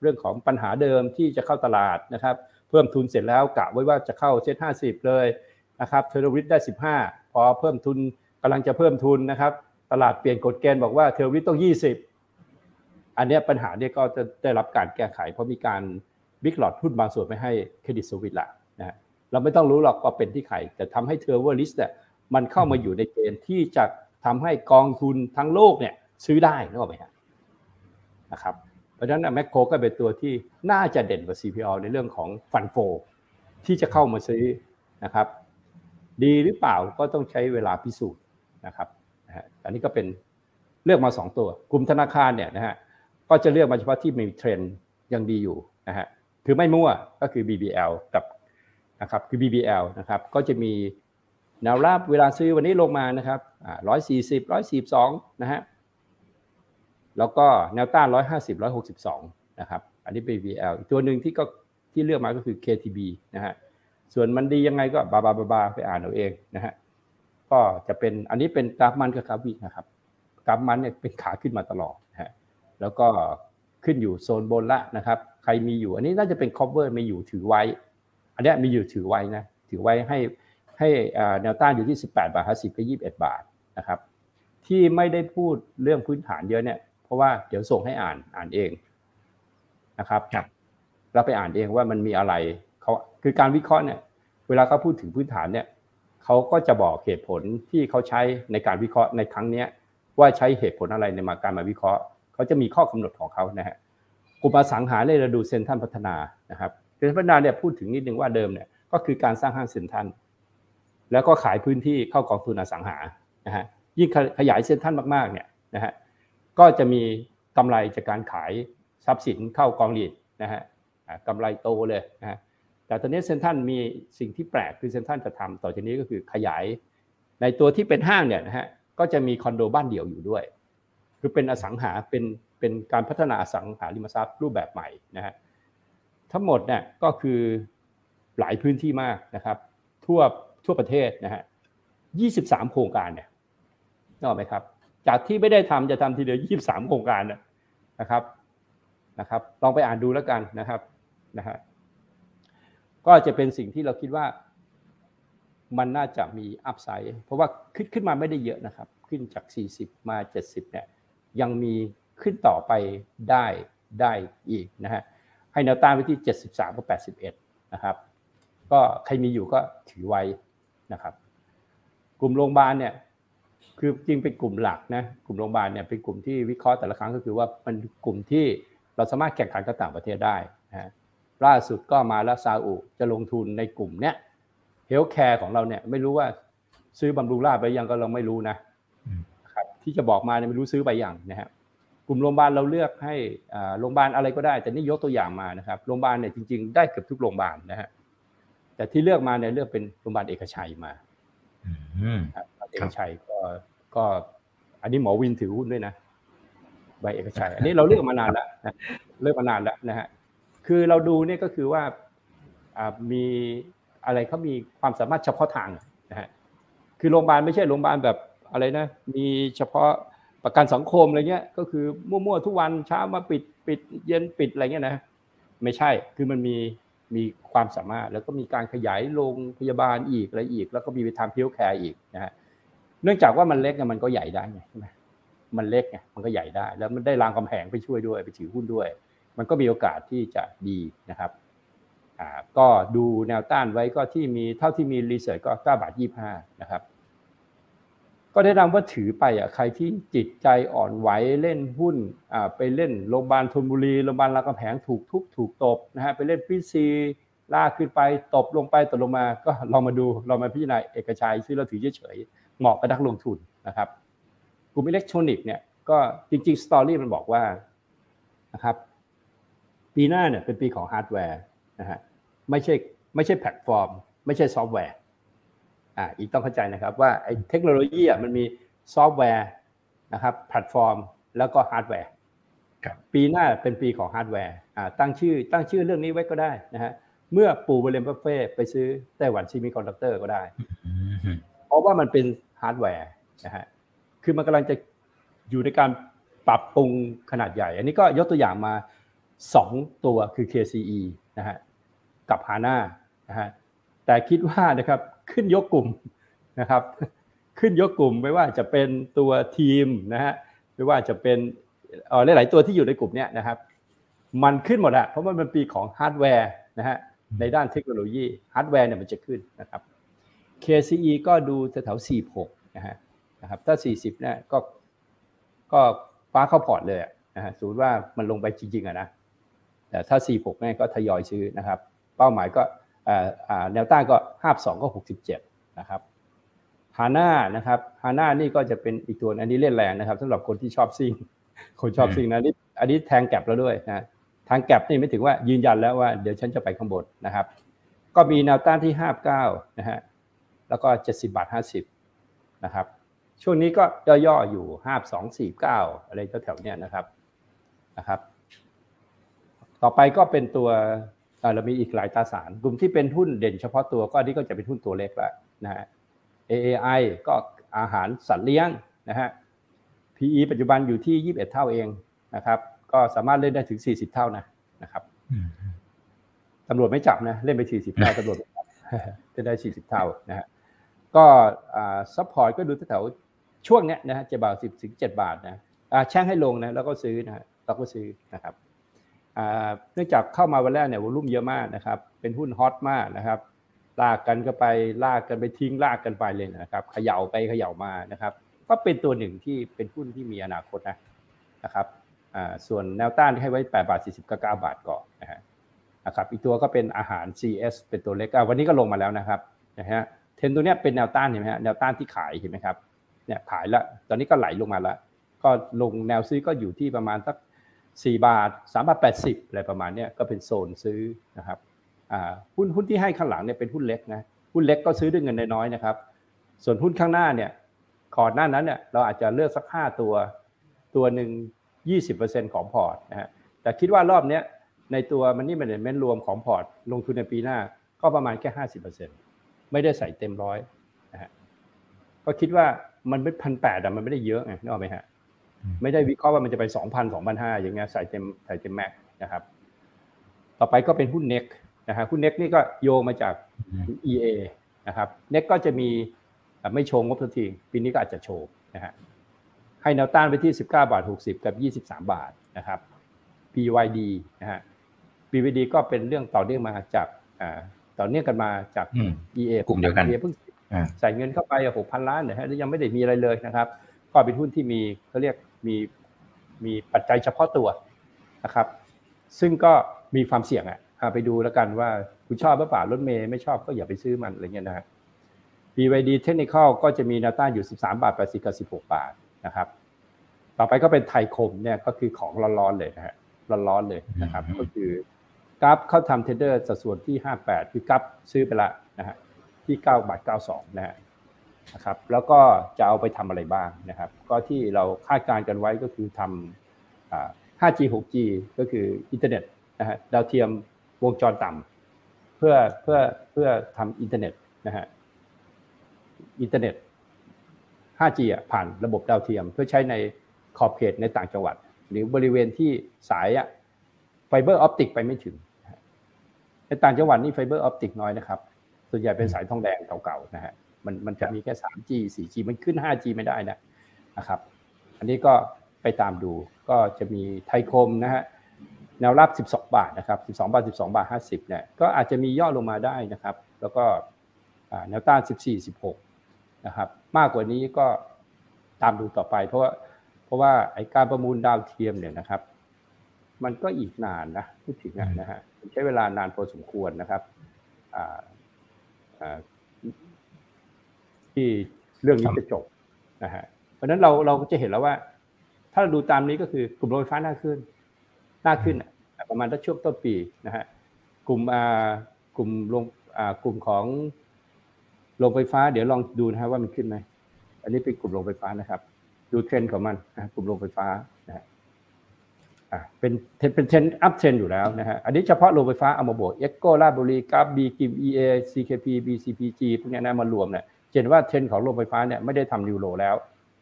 เรื่องของปัญหาเดิมที่จะเข้าตลาดนะครับเพิ่มทุนเสร็จแล้วกะไว้ว่าจะเข้าเซ็ตห้าสิบเลยนะครับเทอร์วิทได้สิบห้าพอเพิ่มทุนกำลังจะเพิ่มทุนนะครับ ตลาดเปลี่ยนกฎเกณฑ์บอกว่าเทอร์วิทต้องยี่สิบอันนี้ปัญหาเนี่ยก็จะได้รับการแก้ไขเพราะมีการบิ๊กหลอดหุ้นบางส่วนไม่ให้เครดิตสวิตละ เราไม่ต้องรู้หรอกว่าเป็นที่ใครแต่ทำให้เทอร์เวอร์ลิสเนี่ยมันเข้ามาอยู่ในเกณฑ์ที่จะทำให้กองทุนทั้งโลกเนี่ยซื้อได้นึกออกไหมนะครับเพราะฉะนั้นแมคโครก็เป็นตัวที่น่าจะเด่นกว่า CPO ในเรื่องของฟันโฟที่จะเข้ามาซื้อนะครับ ดีหรือเปล่าก็ต้องใช้เวลาพิสูจน์นะครับอันนี้ก็เป็นเลือกมา 2 ตัว กลุ่มธนาคารเนี่ยนะฮะก็จะเลือกมาเฉพาะที่มีเทรนด์ยังดีอยู่นะฮะคือไม่มั่วก็คือ BBL กับ นะครับคือ BBL นะครับก็จะมีแนวรับเวลาซื้อวันนี้ลงมานะครับร้อยสี่สิบร้อยสี่สองนะฮะแล้วก็แนวต้านร้อยห้าสิบร้อยหกสิบสองนะครับอันนี้ BBL อีกตัวหนึ่งที่ก็ที่เลือกมาก็คือ KTB นะฮะส่วนมันดียังไงก็บาบาบาบาไปอ่านเอาเองนะฮะก็จะเป็นอันนี้เป็นกราฟมันกับกราฟวินะครับกราฟมันเนี่ยเป็นขาขึ้นมาตลอดนะฮะแล้วก็ขึ้นอยู่โซนบนละนะครับ ใครมีอยู่ อันนี้น่าจะเป็น cover มีอยู่ถือไว้ อันนี้มีอยู่ถือไว้นะถือไว้ให้ให้แนวต้านอยู่ที่ 18 บาท50กับ21 บาทนะครับ ที่ไม่ได้พูดเรื่องพื้นฐานเยอะเนี่ยเพราะว่าเดี๋ยวส่งให้อ่านอ่านเองนะครับเราไปอ่านเองว่ามันมีอะไรเขาคือการวิเคราะห์เนี่ยเวลาเขาพูดถึงพื้นฐานเนี่ยเขาก็จะบอกเหตุผลที่เขาใช้ในการวิเคราะห์ในครั้งนี้ว่าใช้เหตุผลอะไรในมาการมาวิเคราะห์เขาจะมีข้อกำหนดของเขานะฮะกลุ่มอสังหาเนี่ยเราดูเซ็นทรัลพัฒนานะครับ เซ็นทรัลพัฒนาเนี่ยพูดถึงนิดนึงว่าเดิมเนี่ยก็คือการสร้างห้างเซ็นทรัลแล้วก็ขายพื้นที่เข้ากองทุนอสังหานะฮะยิ่งขยายเซ็นทรัลมากๆเนี่ยนะฮะก็จะมีกำไรจากการขายทรัพย์สินเข้ากองหลีดนะฮะกำไรโตเลยนะฮะแต่ตอนนี้เซ็นทรัลมีสิ่งที่แปลกคือเซ็นทรัลจะทำต่อจากนี้ก็คือขยาย ในตัวที่เป็นห้างเนี่ยนะฮะก็จะมีคอนโดบ้านเดี่ยวอยู่ด้วย คือเป็นอสังหาเป็นเป็นการพัฒนาอสังหาริมทรัพย์รูปแบบใหม่นะฮะ ทั้งหมดเนี่ยก็คือหลายพื้นที่มากนะครับทั่วทั่วประเทศนะฮะ23 โครงการเนี่ยนึกออกไหมครับ จากที่ไม่ได้ทำจะทำทีเดียว 23 โครงการนะครับนะครับ ลองไปอ่านดูแล้วกันนะครับนะฮะก็จะเป็นสิ่งที่เราคิดว่ามันน่าจะมีอัพไซด์เพราะว่าขึ้นขึ้นมาไม่ได้เยอะนะครับ ขึ้นจาก 40 มา 70เนี่ยยังมีขึ้นต่อไปได้ได้อีกนะฮะ ให้แนวต้านไว้ที่ 73กับ81นะครับก็ใครมีอยู่ก็ถือไว้นะครับ กลุ่มโรงพยาบาลเนี่ยคือจริงเป็นกลุ่มหลักนะกลุ่มโรงพยาบาลเนี่ยเป็นกลุ่มที่วิเคราะห์แต่ละครั้งก็คือว่ามันกลุ่มที่เราสามารถแข่งขันกับต่างประเทศได้นะล่าสุดก็มาแล้วซาอุจะลงทุนในกลุ่มเนี้ย healthcare ของเราเนี่ยไม่รู้ว่าซื้อบำรุงราษฎร์ไปยังก็เราไม่รู้นะครับที่จะบอกมาเนี่ยไม่รู้ซื้อไปยังนะฮะ กลุ่มโรงพยาบาลเราเลือกให้โรงพยาบาลอะไรก็ได้ แต่นี่ยกตัวอย่างมานะครับโรงพยาบาลเนี่ยจริงๆได้เกือบทุกโรงพยาบาลนะฮะแต่ที่เลือกมาเนี่ยเลือกเป็นโรงพยาบาลเอกชัยมาเอกชัยก็ก็ อันนี้หมอวินถือหุ้นด้วยนะใบเอกชัย อันนี้เราเลือกมานานแล้วเลือกมานานแล้วนะฮะคือเราดูเนี่ยก็คือว่ามีอะไรเขามีความสามารถเฉพาะทางนะฮะคือโรงพยาบาลไม่ใช่โรงพยาบาลแบบอะไรนะ มีเฉพาะ ประกันสังคมอะไรเงี้ยก็คือมั่วๆทุกวันเช้ามาปิดปิดเย็นปิดอะไรเงี้ยนะไม่ใช่คือมันมีมีความสามารถ แล้วก็มีการขยายโรงพยาบาลอีกอะไรอีก แล้วก็มีไปทำพิวแคร์อีกนะฮะเนื่องจากว่ามันเล็กไงมันก็ใหญ่ได้ไงใช่ไหมมันเล็กไงมันก็ใหญ่ได้ แล้วมันได้รางกำแหงไปช่วยด้วยไปถือหุ้นด้วย มันก็มีโอกาสที่จะดีนะครับอ่าก็ดูแนวต้านไว้ก็ที่มีเท่าที่มีรีเสิร์ชก็9บาท25นะครับ ก็แนะนำว่าถือไปอะใครที่จิตใจอ่อนไหวเล่นหุ้นอ่าไปเล่นโรงพยาบาลธนบุรีโรงพยาบาลรามคำแหงถูกทุบถูกตบนะฮะไปเล่นพีซีลากขึ้นไปตบลงไปตกลงมาก็ลองมาดูลองมาพิจารณาเอกชัยซื้อเราถือเฉยๆเหมาะกับนักลงทุนนะครับกลุ่มอิเล็กทรอนิกส์เนี่ยก็จริงๆ story มันบอกว่านะครับปีหน้าเนี่ยเป็นปีของฮาร์ดแวร์นะฮะไม่ใช่ไม่ใช่แพลตฟอร์ม ไม่ใช่ซอฟต์แวร์ อ่าอีกต้องเข้าใจนะครับว่าไอ้เทคโนโลยีอะมันมีซอฟต์แวร์นะครับแพลตฟอร์ม แล้วก็ฮาร์ดแวร์ปีหน้าเป็นปีของฮาร์ดแวร์อ่าตั้งชื่อตั้งชื่อเรื่องนี้ไว้ก็ได้นะฮะเมื่อปู่วอร์เรนบัฟเฟตต์ไปซื้อ Taiwan Semiconductor ก็ได้ เพราะว่ามันเป็นฮาร์ดแวร์นะฮะคือมันกำลังจะอยู่ในการปรับปรุงขนาดใหญ่ อันนี้ก็ยกตัวอย่างมา 2 ตัวคือ KCE นะฮะกับ HANA นะฮะแต่คิดว่านะครับ ขึ้นยกกลุ่มนะครับ ขึ้นยกกลุ่มไม่ว่าจะเป็นตัวทีมนะฮะไม่ว่าจะเป็นเออหลาย ๆ ตัวที่อยู่ในกลุ่มเนี้ยนะครับ มันขึ้นหมดอะเพราะมันเป็นปีของฮาร์ดแวร์นะฮะในด้านเทคโนโลยีฮาร์ดแวร์เนี่ยมันจะขึ้นนะครับ KCE ก็ดูแถวๆ46นะฮะนะครับถ้า 40เนี่ยก็ก็ฟาดเข้าพอร์ตเลยนะฮะสูตรว่ามันลงไปจริงๆอะนะแต่ถ้า 46เนี่ยก็ทยอยซื้อนะครับ เป้าหมายก็ แนวต้านก็52ก็67นะครับฮาน่านะครับฮาน่านี่ก็จะเป็นอีกตัวอันนี้เล่นแรงนะครับสำหรับคนที่ชอบซิ่ง คนชอบซิ่งนะนี่อันนี้แทงแก็บแล้วด้วยนะทางแก็บนี่ไม่ถึงว่ายืนยันแล้วว่าเดี๋ยวฉันจะไปข้างบนนะครับ ก็มีแนวต้านที่59นะฮะแล้วก็70บาท50นะครับช่วงนี้ก็ย่อๆอยู่ห้าสองสี่เก้าอะไรแถวๆเนี้ยนะครับนะครับ ต่อไปก็เป็นตัว เรามีอีกหลายตราสาร กลุ่มที่เป็นหุ้นเด่นเฉพาะตัวก็นี่ก็จะเป็นหุ้นตัวเล็กแล้วนะฮะ AAI ก็อาหารสัตว์เลี้ยงนะฮะ PE ปัจจุบันอยู่ที่ 21 เท่าเองนะครับ ก็สามารถเล่นได้ถึง 40 เท่านะนะครับตำรวจไม่จับนะเล่นไป 40 เท่าตำรวจไม่จับเล่นได้ 40 เท่านะฮะก็ support ก็ดูแถวช่วงเนี้ยนะฮะเจ็ดบาทสิบถึงเจ็ดบาทนะแช่งให้ลงนะแล้วก็ซื้อนะเราก็ซื้อนะครับ เนื่องจากเข้ามาวันแรกเนี่ย volume เยอะมากนะครับ เป็นหุ้น hot มากนะครับ ลากกันก็ไปลากกันไปทิ้งลากกันไปเลยนะครับเขย่าไปเขย่ามานะครับ ก็เป็นตัวหนึ่งที่เป็นหุ้นที่มีอนาคตนะนะครับส่วนแนวต้านที่ให้ไว้ 8 บาท 40กับ9บาทก่อนนะฮะนะครับอีกตัวก็เป็นอาหาร CS เป็นตัวเล็กวันนี้ก็ลงมาแล้วนะครับนะฮะเทนตัวเนี้ยเป็นแนวต้านเห็นไหมฮะแนวต้านที่ขายเห็นไหมครับเนี่ยขายแล้วตอนนี้ก็ไหลลงมาแล้ว ก็ลงแนวซื้อก็อยู่ที่ประมาณสัก สี่บาทสามบาทแปดสิบอะไรประมาณนี้ก็เป็นโซนซื้อนะครับหุ้นหุ้นที่ให้ข้างหลังเนี่ยเป็นหุ้นเล็กนะหุ้นเล็กก็ซื้อด้วยเงินน้อยๆนะครับ ส่วนหุ้นข้างหน้าเนี่ยก่อนหน้านั้นเนี่ยเราอาจจะเลือกสักห้าตัวตัวหนึ่งยี่สิบเปอร์เซ็นต์ของพอร์ตนะฮะแต่คิดว่ารอบเนี้ยในตัว money management รวมของพอร์ตลงทุนในปีหน้าก็ประมาณแค่ห้าสิบเปอร์เซ็นต์ไม่ได้ใส่เต็มร้อยนะฮะก็คิดว่ามันไม่พันแปดอะมันไม่ได้เยอะไงนึกออกไหมฮะ ไม่ได้วิเคราะห์ว่ามันจะไปสองพันสองพันห้าอย่างเงี้ยใส่เต็มใส่เต็ม maxนะครับ ต่อไปก็เป็นหุ้นเน็กนะฮะหุ้นเน็กนี่ก็โยงมาจาก EA นะครับเน็กก็จะมีไม่โชว์งบทันทีปีนี้ก็อาจจะโชว์นะฮะให้แนวต้านไปที่ 19 บาท 60 กับ 23 บาทนะครับ PYD นะฮะ BVD ก็เป็นเรื่องต่อเนื่องมาจากอ่าต่อเนื่องกันมาจากอืม EA กลุ่มเดียวกัน EA เพิ่งอ่าใส่เงินเข้าไปหกพันล้านเนี่ยฮะแล้วยังไม่ได้มีอะไรเลยนะครับ ก็เป็นหุ้นที่มีเขาเรียก มีมีปัจจัยเฉพาะตัวนะครับ ซึ่งก็มีความเสี่ยงอะอะไปดูแล้วกันว่าคุณชอบหรือเปล่ารถเมย์ไม่ชอบก็อย่าไปซื้อมันอะไรเงี้ยนะฮะ BYD Technical ก็จะมีแนวต้านอยู่ 13 บาท80กับ 16 บาทนะครับ ต่อไปก็เป็นไทยคมเนี่ยก็คือของร้อนๆเลยนะฮะร้อนๆเลยนะครับอืมก็คือกราฟเข้าทำเทรดเดอร์สัดส่วนที่ 58 คือกราฟซื้อไปละนะฮะที่ 9 บาท 92 นะฮะ นะครับแล้วก็จะเอาไปทำอะไรบ้างนะครับ ก็ที่เราคาดการณ์กันไว้ก็คือทำอ 5G 6G ก็คืออินเทอร์เน็ตนะฮะดาวเทียมวงจรต่ำเพื่อเพื่อเพื่อทำอินเทอร์เน็ตนะฮะอินเทอร์เน็ต 5G อะผ่านระบบดาวเทียม เพื่อใช้ในขอบเขตในต่างจังหวัด หรือบริเวณที่สายอะ fiber optic ไปไม่ถึง ในต่างจังหวัดนี่ fiber optic น้อยนะครับ ส่วนใหญ่เป็นสายทองแดงเก่าๆนะฮะ มันมันจะมีแค่ 3G 4G มันขึ้น 5G ไม่ได้นะนะครับ อันนี้ก็ไปตามดูก็จะมีไทยคมนะฮะแนวรับ 12 บาทนะครับ 12 บาท 12 บาท 50เนี่ยก็อาจจะมีย่อลงมาได้นะครับ แล้วก็อ่าแนวต้าน 14 16 นะครับ มากกว่านี้ก็ตามดูต่อไป เพราะว่าเพราะว่าไอการประมูลดาวเทียมเนี่ยนะครับ มันก็อีกนานนะพูดถึงอะนะฮะใช้เวลานานพอสมควรนะครับอ่าอ่า ที่เรื่องนี้จะจบนะฮะเพราะนั้นเราเราก็จะเห็นแล้วว่า ถ้าเราดูตามนี้ก็คือกลุ่มโรงไฟฟ้าหน้าขึ้นหน้าขึ้นอะประมาณถ้าช่วงต้นปีนะฮะกลุ่มอ่ากลุ่มโรงอ่ากลุ่มของโรงไฟฟ้า เดี๋ยวลองดูนะฮะว่ามันขึ้นไหมอันนี้เป็นกลุ่มโรงไฟฟ้านะครับ ดูเทรนด์ของมันนะกลุ่มโรงไฟฟ้านะฮะอะเป็นเป็นเทรนด์ uptrend อยู่แล้วนะฮะอันนี้เฉพาะโรงไฟฟ้าเอามาบวก EGCO ราชบุรี GULF BGRIM EA CKP BCPG พวกเนี้ยนะมารวมเนี่ย เห็นว่าเทรนด์ของโรงไฟฟ้าเนี่ยไม่ได้ทำ new low แล้ว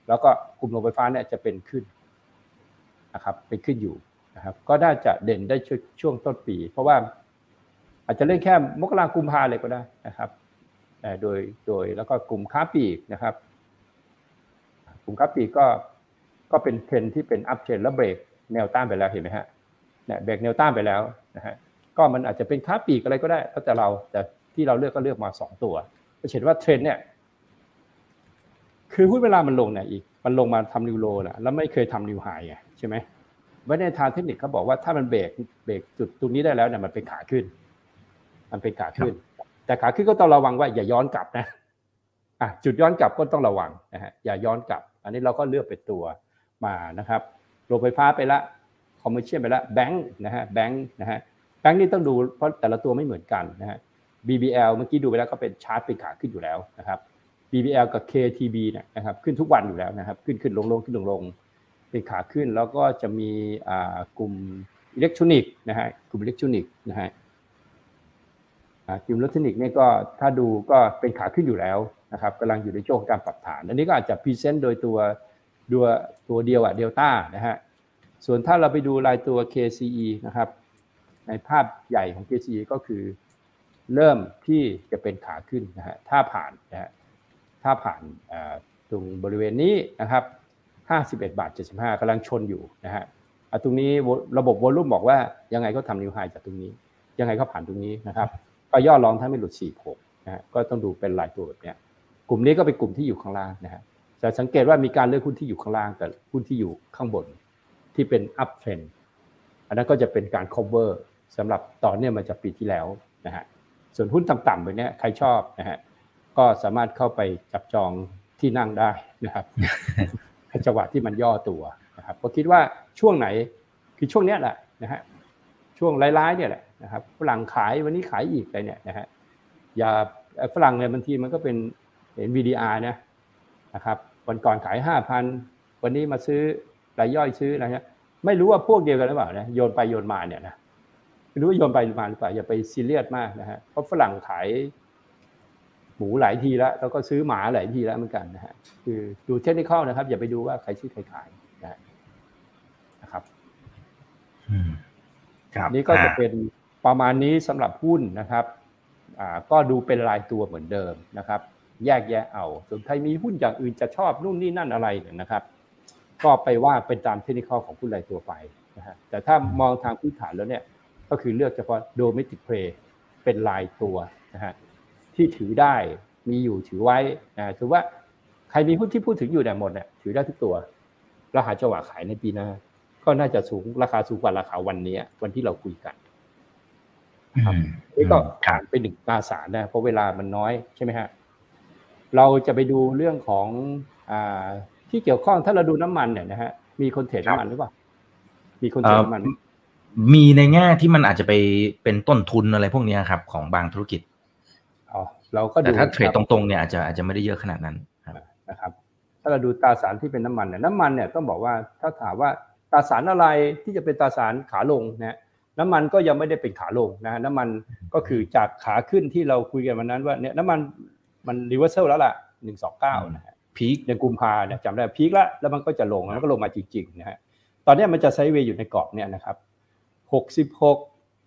แล้วก็กลุ่มโรงไฟฟ้าเนี่ยจะเป็นขึ้นนะครับเป็นขึ้นอยู่นะครับก็น่าจะเด่นได้ช่วงวงต้นปี เพราะว่าอาจจะเล่นแค่มกรากุมภาเลยก็ได้นะครับโดยโดยแล้วก็กลุ่มค้าปลีกนะครับ กลุ่มค้าปลีกก็ก็เป็นเทรนด์ที่เป็น uptrend แล้วเบรกแนวต้านไปแล้วเห็นไหมฮะเนี่ยเบรกแนวต้านไปแล้วนะฮะก็มันอาจจะเป็นค้าปลีกอะไรก็ได้แล้วแต่เราแต่ที่เราเลือกก็เลือกมาสองตัวจะเห็นว่าเทรนด์เนี่ย คือหุ้นเวลามันลงเนี่ยอีกมันลงมาทำ new low นะแล้วไม่เคยทำ new high ไงใช่ไหมไว้ในทางเทคนิคเขาบอกว่าถ้ามัน break break จุดตรงนี้ได้แล้วเนี่ยมันเป็นขาขึ้น มันเป็นขาขึ้น แต่ขาขึ้นก็ต้องระวังว่าอย่าย้อนกลับนะอะจุดย้อนกลับก็ต้องระวังนะฮะอย่าย้อนกลับ อันนี้เราก็เลือกเป็นตัวมานะครับโรงไฟฟ้าไปละคอมเมอร์เชียลไปละแบงค์นะฮะแบงค์นะฮะแบงค์นี่ต้องดูเพราะแต่ละตัวไม่เหมือนกันนะฮะ BBL เมื่อกี้ดูไปแล้วก็เป็นชาร์ตเป็นขาขึ้นอยู่แล้วนะครับ BBL กับ KTB เนี่ยนะครับขึ้นทุกวันอยู่แล้วนะครับ ขึ้นขึ้นลงลงขึ้นลงลงเป็นขาขึ้นแล้วก็จะมีอ่ากลุ่มอิเล็กทรอนิกส์นะฮะกลุ่มอิเล็กทรอนิกส์นะฮะกลุ่มอิเล็กทรอนิกส์เนี่ยก็ถ้าดูก็เป็นขาขึ้นอยู่แล้วนะครับกำลังอยู่ในช่วงของการปรับฐาน อันนี้ก็อาจจะ present โดยตัวตัวตัวเดียวอะเดลต้านะฮะส่วนถ้าเราไปดูรายตัว KCE นะครับ ในภาพใหญ่ของ KCE ก็คือเริ่มที่จะเป็นขาขึ้นนะฮะถ้าผ่านนะฮะ ถ้าผ่านตรงบริเวณนี้นะครับ 51 บาท 75กำลังชนอยู่นะฮะตรงนี้ระบบวอลุ่มบอกว่ายังไงก็ทำนิวไฮจากตรงนี้ ยังไงก็ผ่านตรงนี้นะครับ ก็ย่อรองถ้าไม่หลุด 46นะฮะก็ต้องดูเป็นรายตัวแบบเนี้ยกลุ่มนี้ก็เป็นกลุ่มที่อยู่ข้างล่างนะฮะจะสังเกตว่ามีการเลือกหุ้นที่อยู่ข้างล่างกับหุ้นที่อยู่ข้างบนที่เป็น up trend อันนั้นก็จะเป็นการ cover สำหรับต่อเนื่องมาจากปีที่แล้วนะฮะส่วนหุ้นต่ำๆแบบเนี้ยใครชอบนะฮะ ก็สามารถเข้าไปจับจองที่นั่งได้นะครับจังหวะที่มันย่อตัวนะครับก็คิดว่าช่วงไหนคือช่วงเนี้ยแหละนะฮะช่วงร้ายๆเนี่ยแหละนะครับฝรั่งขายวันนี้ขายอีกอะไรเนี่ยนะฮะอย่าฝรั่งเนี่ยบางทีมันก็เป็นเห็น VDR นะนะครับวันก่อนขายห้าพันวันนี้มาซื้อรายย่อยซื้ออะไรเงี้ยไม่รู้ว่าพวกเดียวกันหรือเปล่านะโยนไปโยนมาเนี่ยนะไม่รู้ว่าโยนไปโยนมาหรือเปล่าอย่าไปซีเรียสมากนะฮะเพราะฝรั่งขาย หมูหลายทีแล้วแล้วก็ซื้อหมาหลายทีแล้วเหมือนกันนะฮะคือดูเทคนิคนะครับ อย่าไปดูว่าใครซื้อใครขายนะฮะนะครับอืมครับนี่ก็จะอ่าเป็นประมาณนี้สำหรับหุ้นนะครับอ่าก็ดูเป็นรายตัวเหมือนเดิมนะครับ แยกแยะเอาส่วนใครมีหุ้นอย่างอื่นจะชอบนู่นนี่นั่นอะไรเนี่ยนะครับ ก็ไปว่าเป็นตามเทคนิคของหุ้นรายตัวไปนะฮะแต่ถ้ามองทางพื้นฐานแล้วเนี่ยก็คือเลือกเฉพาะโดเมติกเพลเป็นลายตัวนะฮะ ที่ถือได้มีอยู่ถือไว้นะถือว่าใครมีหุ้นที่พูดถึงอยู่เนี่ยหมดเนี่ยถือได้ทุกตัวแล้วหาจังหวะขายในปีหน้า ก็น่าจะสูงราคาสูงกว่าราคาวันนี้วันที่เราคุยกันครับนี่ก็ผ่านไปหนึ่งตราสารนะเพราะเวลามันน้อยใช่ไหมฮะเราจะไปดูเรื่องของอ่าที่เกี่ยวข้องถ้าเราดูน้ำมันเนี่ยนะฮะมีคนเทรดน้ำมันหรือเปล่ามีคนเทรดน้ำมัน มีในแง่ที่มันอาจจะไปเป็นต้นทุนอะไรพวกนี้ครับ ของบางธุรกิจอ๋อ เราก็ดูแต่ถ้าเทรดตรงๆเนี่ยอาจจะอาจจะไม่ได้เยอะขนาดนั้นครับนะครับ ถ้าเราดูตราสารที่เป็นน้ำมันเนี่ยน้ำมันเนี่ยต้องบอกว่าถ้าถามว่าตราสารอะไรที่จะเป็นตราสารขาลงนะน้ำมันก็ยังไม่ได้เป็นขาลงนะน้ำมันก็คือจากขาขึ้นที่เราคุยกันวันนั้นว่าเนี่ยน้ำมันมัน reversal แล้วล่ะหนึ่งสองเก้านะฮะ peak เดือนกุมภาเนี่ยจำได้ peak แล้วแล้วมันก็จะลงแล้วก็ลงมาจริงๆนะฮะตอนนี้มันจะ sideway อยู่ในกรอบเนี่ยนะครับหกสิบหก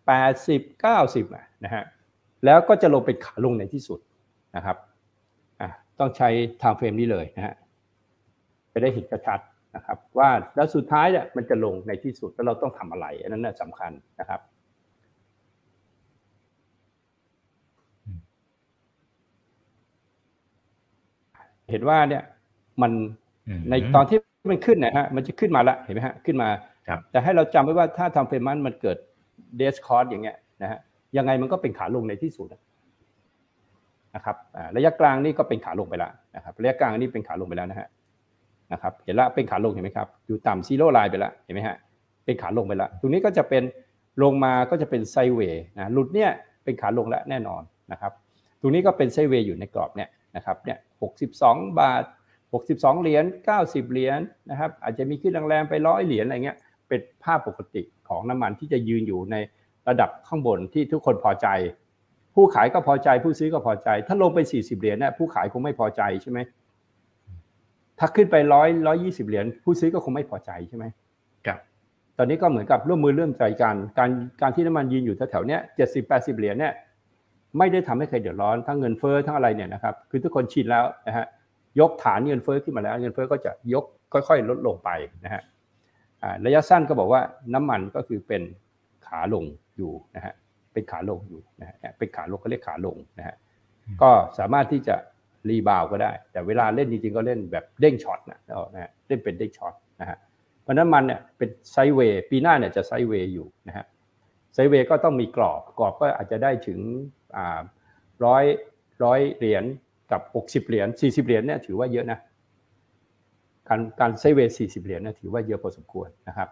แปดสิบเก้าสิบนะฮะ แล้วก็จะลงเป็นขาลงในที่สุดนะครับอะต้องใช้ time frame นี้เลยนะฮะจะได้เห็นชัดๆนะครับว่าแล้วสุดท้ายเนี่ยมันจะลงในที่สุดแล้วเราต้องทำอะไร อันนั้นน่ะสำคัญนะครับเห็นว่าเนี่ยมันอืมในตอนที่มันขึ้นนะฮะมันจะขึ้นมาละเห็นไหมฮะขึ้นมาครับแต่ให้เราจำไว้ว่าถ้า time frameันมันเกิด death cross อย่างเงี้ยนะฮะ ยังไงมันก็เป็นขาลงในที่สุดนะครับระยะกลางนี่ก็เป็นขาลงไปแล้วนะครับระยะกลางนี่เป็นขาลงไปแล้วนะฮะนะครับเห็นละเป็นขาลงเห็นไหมครับอยู่ต่ำ zero line ไปแล้วเห็นไหมฮะเป็นขาลงไปแล้วตรงนี้ก็จะเป็นลงมาก็จะเป็น sideway นะหลุดเนี่ยเป็นขาลงแล้วแน่นอนนะครับตรงนี้ก็เป็นไซเวย์อยู่ในกรอบเนี่ยนะครับเนี่ย62บาท 62 เหรียญ90 เหรียญนะครับอาจจะมีขึ้นแรงๆไปร้อยเหรียญอะไรเงี้ยเป็นภาพปกติของน้ำมันที่จะยืนอยู่ใน ระดับข้างบนที่ทุกคนพอใจ ผู้ขายก็พอใจผู้ซื้อก็พอใจ ถ้าลงไป 40 เหรียญเนี่ยผู้ขายคงไม่พอใจใช่ไหมถ้าขึ้นไปร้อยร้อยยี่สิบเหรียญผู้ซื้อก็คงไม่พอใจใช่ไหมครับตอนนี้ก็เหมือนกับร่วมมือร่วมใจกัน การการที่น้ำมันยืนอยู่แถวๆเนี้ยเจ็ดสิบแปดสิบเหรียญเนี่ยไม่ได้ทำให้ใครเดือดร้อนทั้งเงินเฟ้อทั้งอะไรเนี่ยนะครับคือทุกคนชินแล้วนะฮะยกฐานเงินเฟ้อขึ้นมาแล้ว เงินเฟ้อก็จะยกค่อย ๆ ลดลงไปนะฮะอ่าระยะสั้นก็บอกว่าน้ำมันก็คือเป็นขาลง อยู่นะฮะเป็นขาลงอยู่นะฮะเป็นขาลงเขาเรียกขาลงนะฮะก็สามารถที่จะ rebound ก็ได้ แต่เวลาเล่นจริงๆก็เล่นแบบเด้ง short นะนะฮะเล่นเป็นเด้ง shortนะฮะเพราะนั้นมันเนี่ยเป็นไซด์เวย์ปีหน้าเนี่ยจะไซด์เวย์อยู่นะฮะไซด์เวย์ก็ต้องมีกรอบกรอบก็อาจจะได้ถึงอ่าร้อยร้อยเหรียญกับ 60 เหรียญ 40 เหรียญเนี่ยถือว่าเยอะนะ การการไซด์เวย์40 เหรียญเนี่ยถือว่าเยอะพอสมควรนะครับ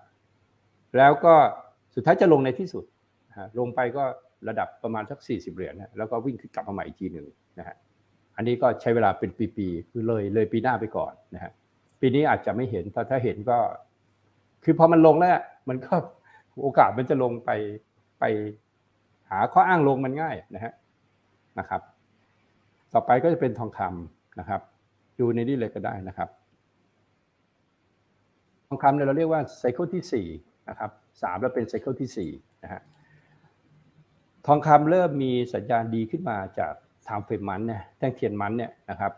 แล้วก็สุดท้ายจะลงในที่สุดนะฮะ ลงไปก็ระดับประมาณสัก 40 เหรียญนะแล้วก็วิ่งขึ้นกลับมาใหม่อีกทีหนึ่งนะฮะอันนี้ก็ใช้เวลาเป็นปีๆคือเลยเลยปีหน้าไปก่อนนะฮะปีนี้อาจจะไม่เห็นถ้าถ้าเห็นก็ คือพอมันลงแล้วมันก็โอกาสมันจะลงไปไปหาข้ออ้างลงมันง่ายนะฮะนะครับ ต่อไปก็จะเป็นทองคำนะครับ ดูในนี้เลยก็ได้นะครับ ทองคำเนี่ยเราเรียกว่าไซเคิลที่สี่นะครับสามแล้วเป็นไซเคิลที่สี่นะฮะ ทองคำเริ่มมีสัญญาณดีขึ้นมาจากtime frame มันเนี่ยแท่งเทียนมันเนี่ยนะครับ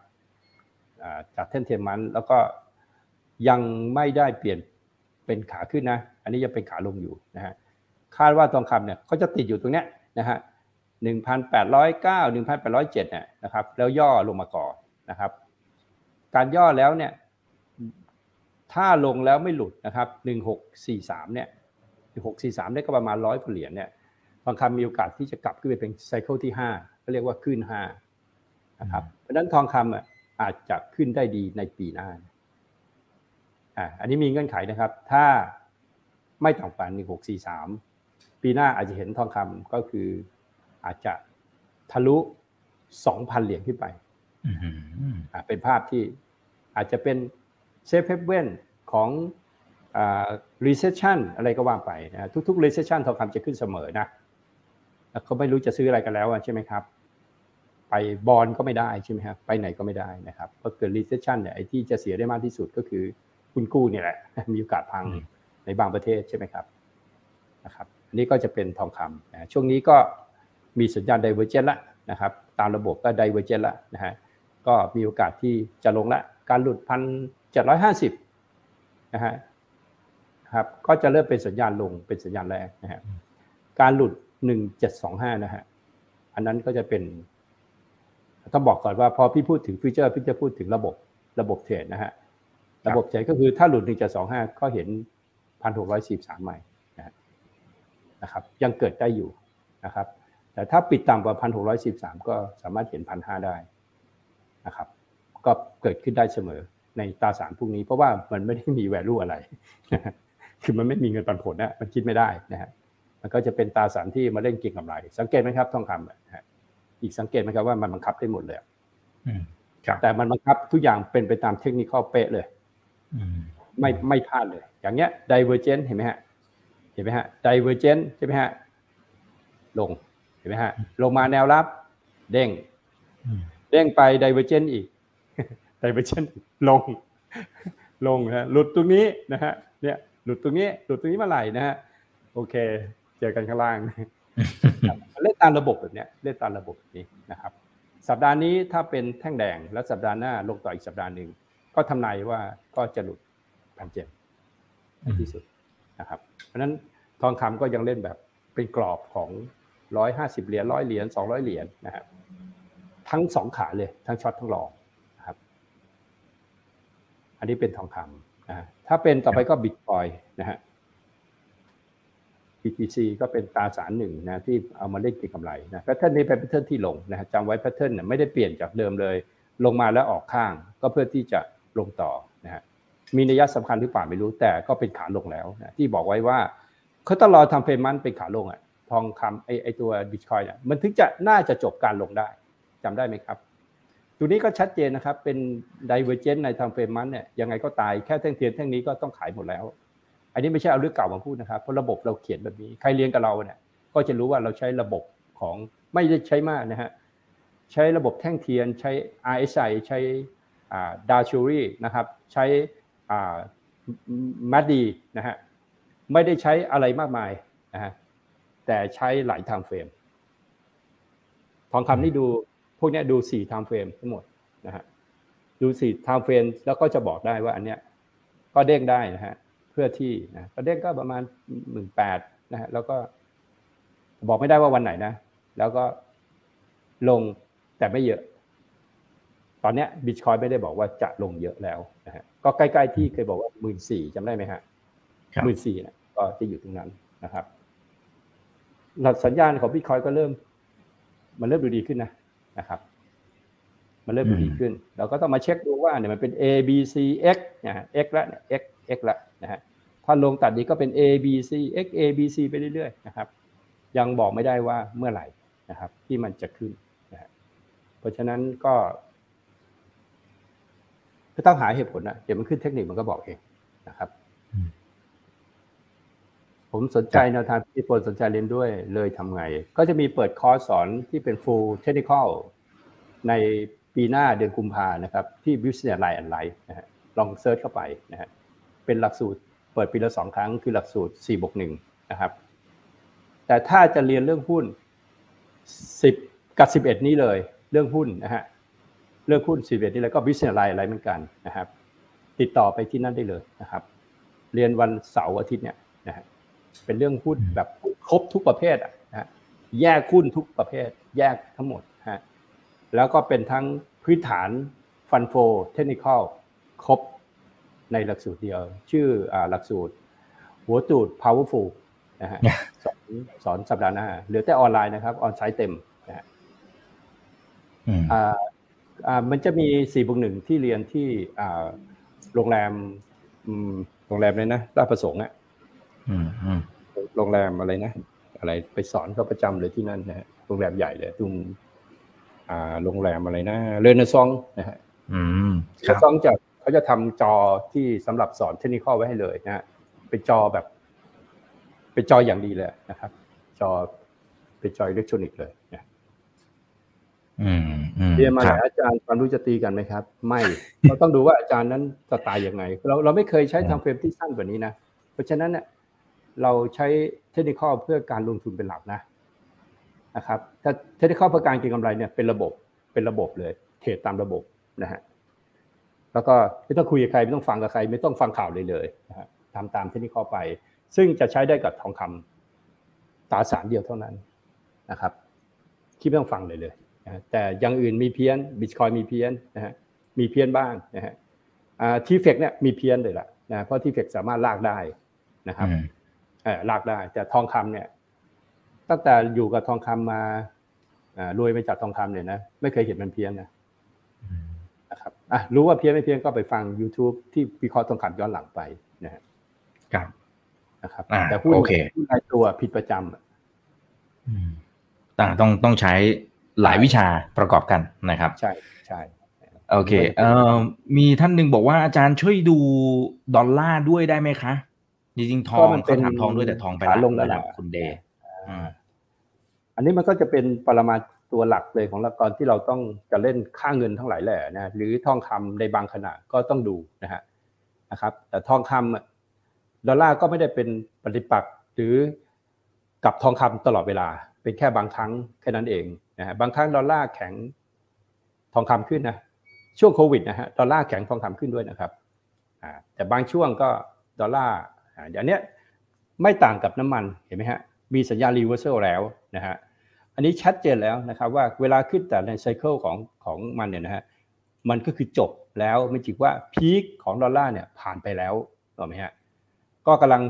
จากแท่งเทียนมันแล้วก็ยังไม่ได้เปลี่ยนเป็นขาขึ้นนะ อันนี้ยังเป็นขาลงอยู่นะฮะคาดว่าทองคำเนี่ยเขาจะติดอยู่ตรงเนี้ยนะฮะหนึ่งพันแปดร้อยเก้าหนึ่งพันแปดร้อยเจ็ดเนี่ยนะครับ แล้วย่อลงมาก่อนนะครับ การย่อแล้วเนี่ย ถ้าลงแล้วไม่หลุดนะครับหนึ่งหกสี่สามเนี่ยหนึ่งหกสี่สามได้ก็ประมาณร้อยเหรียญเนี่ย ทองคำมีโอกาสที่จะกลับขึ้นไปเป็นไซเคิลที่ห้าก็เรียกว่าขึ้นห้านะครับเพราะฉะนั้นทองคำอะอาจจะขึ้นได้ดีในปีหน้าอ่าอันนี้มีเงื่อนไขนะครับ ถ้าไม่ต่ำกว่า1643 ปีหน้าอาจจะเห็นทองคำก็คืออาจจะทะลุ2,000 เหรียญขึ้นไปอืมอ่าเป็นภาพที่อาจจะเป็นเซฟเฮเว่นของอ่า recession อะไรก็ว่าไปนะทุกๆ recession ทองคำจะขึ้นเสมอนะแล้ว เขาไม่รู้จะซื้ออะไรกันแล้วอะใช่ไหมครับ ไปบอลก็ไม่ได้ใช่ไหมครับไปไหนก็ไม่ได้นะครับพอเกิด recession เนี่ยไอ้ที่จะเสียได้มากที่สุดก็คือคุณกู้เนี่ยแหละ มีโอกาสพังในบางประเทศใช่ไหมครับนะครับอันนี้ก็จะเป็นทองคำนะช่วงนี้ก็มีสัญญาณ divergence ละนะครับ ตามระบบก็ divergence ละนะฮะก็มีโอกาสที่จะลงละการหลุดพันเจ็ดร้อยห้าสิบนะฮะครับก็จะเริ่มเป็นสัญญาณลงเป็นสัญญาณแรกนะฮะการหลุด หนึ่งเจ็ดสองห้านะฮะ อันนั้นก็จะเป็น ต้องบอกก่อนว่าพอพี่พูดถึงฟิวเจอร์พี่จะพูดถึงระบบระบบเทรดนะฮะ ระบบเทรดก็คือถ้าหลุดหนึ่งเจ็ดสองห้าก็เห็นพันหกร้อยสี่สามใหม่นะครับ ยังเกิดได้อยู่นะครับ แต่ถ้าปิดต่ำกว่าพันหกร้อยสิบสามก็สามารถเห็นพันห้าได้นะครับ ก็เกิดขึ้นได้เสมอในตราสารพวกนี้เพราะว่ามันไม่ได้มีแวลูอะไร คือมันไม่มีเงินปันผลนะมันคิดไม่ได้นะฮะ มันก็จะเป็นตราสารที่มาเล่นเก็งกำไร สังเกตไหมครับทองคำนะฮะอีกสังเกตไหมครับว่ามันบังคับได้หมดเลยแต่มันบังคับทุกอย่างเป็นไปตามเทคนิคเป๊ะเลยไม่ไม่พลาดเลย อย่างเงี้ย divergent เห็นไหมฮะเห็นไหมฮะ divergent ใช่ไหมฮะลงเห็นไหมฮะลงมาแนวรับ เด้งเด้งไป divergent อีก divergent ลง ลงนะหลุดตรงนี้นะฮะเนี่ยหลุดตรงนี้หลุดตรงนี้เมื่อไหร่นะฮะโอเค เจอกันข้างล่างเล่นตามระบบแบบนี้เล่นตามระบบนี้นะครับ สัปดาห์นี้ถ้าเป็นแท่งแดงแล้วสัปดาห์หน้าลงต่ออีกสัปดาห์หนึ่งก็ทำนายว่าก็จะหลุดพันเจ็ดในที่สุดนะครับ เพราะฉะนั้นทองคำก็ยังเล่นแบบเป็นกรอบของร้อยห้าสิบเหรียญร้อยเหรียญสองร้อยเหรียญนะครับทั้งสองขาเลยทั้ง short ทั้ง long นะครับ อันนี้เป็นทองคำนะถ้าเป็นต่อไปก็บิตคอยน์นะฮะ BTC ก็เป็นตราสารหนึ่งนะที่เอามาเล่นเก็งกำไรนะ pattern นี้เป็น pattern ที่ลงนะจำไว้ pattern เนี่ยไม่ได้เปลี่ยนจากเดิมเลย ลงมาแล้วออกข้าง ก็เพื่อที่จะลงต่อนะฮะมีนัยสำคัญหรือเปล่าไม่รู้แต่ก็เป็นขาลงแล้วนะที่บอกไว้ว่าเขาต้องรอทำเฟมันเป็นขาลงอะทองคำไอไอตัวบิตคอยเนี่ยมันถึงจะน่าจะจบการลงได้จำได้ไหมครับตัวนี้ก็ชัดเจนนะครับเป็นดิเวอร์เจนในทางเฟมันเนี่ยยังไงก็ตายแค่แท่งเทียนแท่งนี้ก็ต้องขายหมดแล้ว อันนี้ไม่ใช่เอาเรื่องเก่ามาพูดนะครับเพราะระบบเราเขียนแบบนี้ ใครเรียนกับเราเนี่ยก็จะรู้ว่าเราใช้ระบบของไม่ได้ใช้มากนะฮะใช้ระบบแท่งเทียนใช้ RSI ใช้ Dow Theory นะครับใช้ MACD นะฮะไม่ได้ใช้อะไรมากมายนะฮะแต่ใช้หลาย time frame ทองคำนี่ดูพวกนี้ดูสี่ time frame ทั้งหมดนะฮะดูสี่ time frame แล้วก็จะบอกได้ว่าอันเนี้ยก็เด้งได้นะฮะ พื่อที่นะประเด็นก็ประมาณหมื่นแปดนะฮะแล้วก็ บอกไม่ได้ว่าวันไหนนะ แล้วก็ลงแต่ไม่เยอะ ตอนนี้บิตคอยไม่ได้บอกว่าจะลงเยอะแล้วนะฮะก็ใกล้ๆที่เคยบอกว่าหมื่นสี่จำได้ไหมฮะหมื่นสี่นะก็จะอยู่ตรงนั้นนะครับหลักสัญญาณของบิตคอยก็เริ่ม มันเริ่มดูดีขึ้นนะนะครับ มันเริ่มดูดีขึ้น เราก็ต้องมาเช็คดูว่าเนี่ยมันเป็น A B C X นะ X ละเนี่ย X X ละนะฮะถ้าลงตัดนี้ก็เป็น A B C X A B C ไปเรื่อยๆนะครับยังบอกไม่ได้ว่าเมื่อไหร่นะครับ ที่มันจะขึ้นนะเพราะฉะนั้นก็ก็ต้องหาเหตุผลนะเดี๋ยวมันขึ้นเทคนิคมันก็บอกเองนะครับ ผมสนใจแนวทางที่คนสนใจเรียนด้วยเลยทำไง ก็จะมีเปิดคอร์สสอนที่เป็น full technical ในปีหน้าเดือนกุมภานะครับ ที่ Business Line and Life นะฮะลองเซิร์ชเข้าไปนะฮะ เป็นหลักสูตรเปิดปีละสองครั้งคือหลักสูตร4บวกหนึ่งนะครับ แต่ถ้าจะเรียนเรื่องหุ้น 10 กับ 11 นี้เลยเรื่องหุ้นนะฮะเรื่องหุ้น11นี่แล้วก็ business line อะไรเหมือนกันนะครับ ติดต่อไปที่นั่นได้เลยนะครับ เรียนวันเสาร์อาทิตย์เนี่ยนะฮะเป็นเรื่องหุ้นแบบครบทุกประเภทนะฮะแยกหุ้นทุกประเภท แยกทั้งหมดฮะแล้วก็เป็นทั้งพื้นฐาน fund flow technical ครบ ในหลักสูตรเดียว ชื่อหลักสูตร How to powerful นะฮะสอนสอนสัปดาห์หน้าเหลือแต่ออนไลน์นะครับ onsite เต็มนะฮะอ่ามันจะมีสี่บวกหนึ่งที่เรียนที่อ่าโรงแรมโรงแรมเลยนะราชประสงค์อะโรงแรมอะไรนะ อะไรไปสอนเขาประจำเลยที่นั่นนะฮะโรงแรมใหญ่เลยตรงอ่าโรงแรมอะไรนะเรเนซองนะฮะเรเนซองจาก เขาจะทำจอที่สำหรับสอนเทคนิคไว้ให้เลยนะฮะเป็นจอแบบ เป็นจออย่างดีเลยนะครับ จอเป็นจออิเล็กทรอนิกส์เลยนะเรียนมาหลายอาจารย์ความรู้จะตีกันไหมครับ ไม่เราต้องดูว่าอาจารย์นั้นจะตายยังไง เราเราไม่เคยใช้ทำเฟรมที่สั้นกว่านี้นะเพราะฉะนั้นเนี่ยเราใช้เทคนิคเพื่อการลงทุนเป็นหลักนะนะครับถ้าเทคนิคเพื่อการเก็งกำไรเนี่ยเป็นระบบเป็นระบบเลย เทรดตามระบบนะฮะ แล้วก็ไม่ต้องคุยกับใครไม่ต้องฟังกับใคร ไม่ต้องฟังข่าวเลยเลยนะฮะทำตามเทคนิคไป ซึ่งจะใช้ได้กับทองคตราสารเดียวเท่านั้นนะครับที่ไม่ต้องฟังเลยเลยนะแต่อย่างอื่นมีเพี้ยนบิตคอยมีเพี้ยนนะฮะมีเพี้ยนบ้างนะฮะทีเฟกเนี่ยมีเพี้ยนเลยล่ะนะเพราะทีเฟกสามารถลากได้นะครับลากได้ แต่ทองคำเนี่ย ตั้งแต่อยู่กับทองคำมารวยไปจากทองคำเนี่ยนะไม่เคยเห็นมันเพี้ยนนะนะครับ อะรู้ว่าเพี้ยนไม่เพี้ยนก็ไปฟัง YouTube ที่วิเคราะห์ทองคำย้อนหลังไปนะฮะครับนะครับแต่หุ้นในตัวผิดประจำต่างต้องต้องใช้หลายวิชาประกอบกันนะครับ ใช่ใช่โอเคเอ่อมีท่านหนึ่งบอกว่าอาจารย์ช่วยดูดอลลาร์ด้วยได้ไหมคะจริงๆทองเขาถามทองด้วยแต่ทองไปลงแล้วคุณเดย์อันนี้มันก็จะเป็นปรมา ตัวหลักเลยของละกรที่เราต้องจะเล่นค่าเงินทั้งหลายแหล่นะหรือทองคำในบางขณะก็ต้องดูนะฮะนะครับ แต่ทองคำดอลลาร์ก็ไม่ได้เป็นปฏิปักษ์หรือกับทองคำตลอดเวลา เป็นแค่บางครั้งแค่นั้นเองนะฮะบางครั้งดอลลาร์แข็งทองคำขึ้นนะช่วงโควิดนะฮะดอลลาร์แข็งทองคำขึ้นด้วยนะครับแต่บางช่วงก็ดอลลาร์อย่างเนี้ยไม่ต่างกับน้ำมันเห็นไหมฮะมีสัญญาณ reversal แล้วนะฮะ อันนี้ชัดเจนแล้วนะครับว่าเวลาขึ้นแต่ใน cycle ของของมันเนี่ยนะฮะมันก็คือจบแล้วไม่จริงว่า peak ของดอลลาร์เนี่ยผ่านไปแล้วถูกไหมฮะก็กำลัง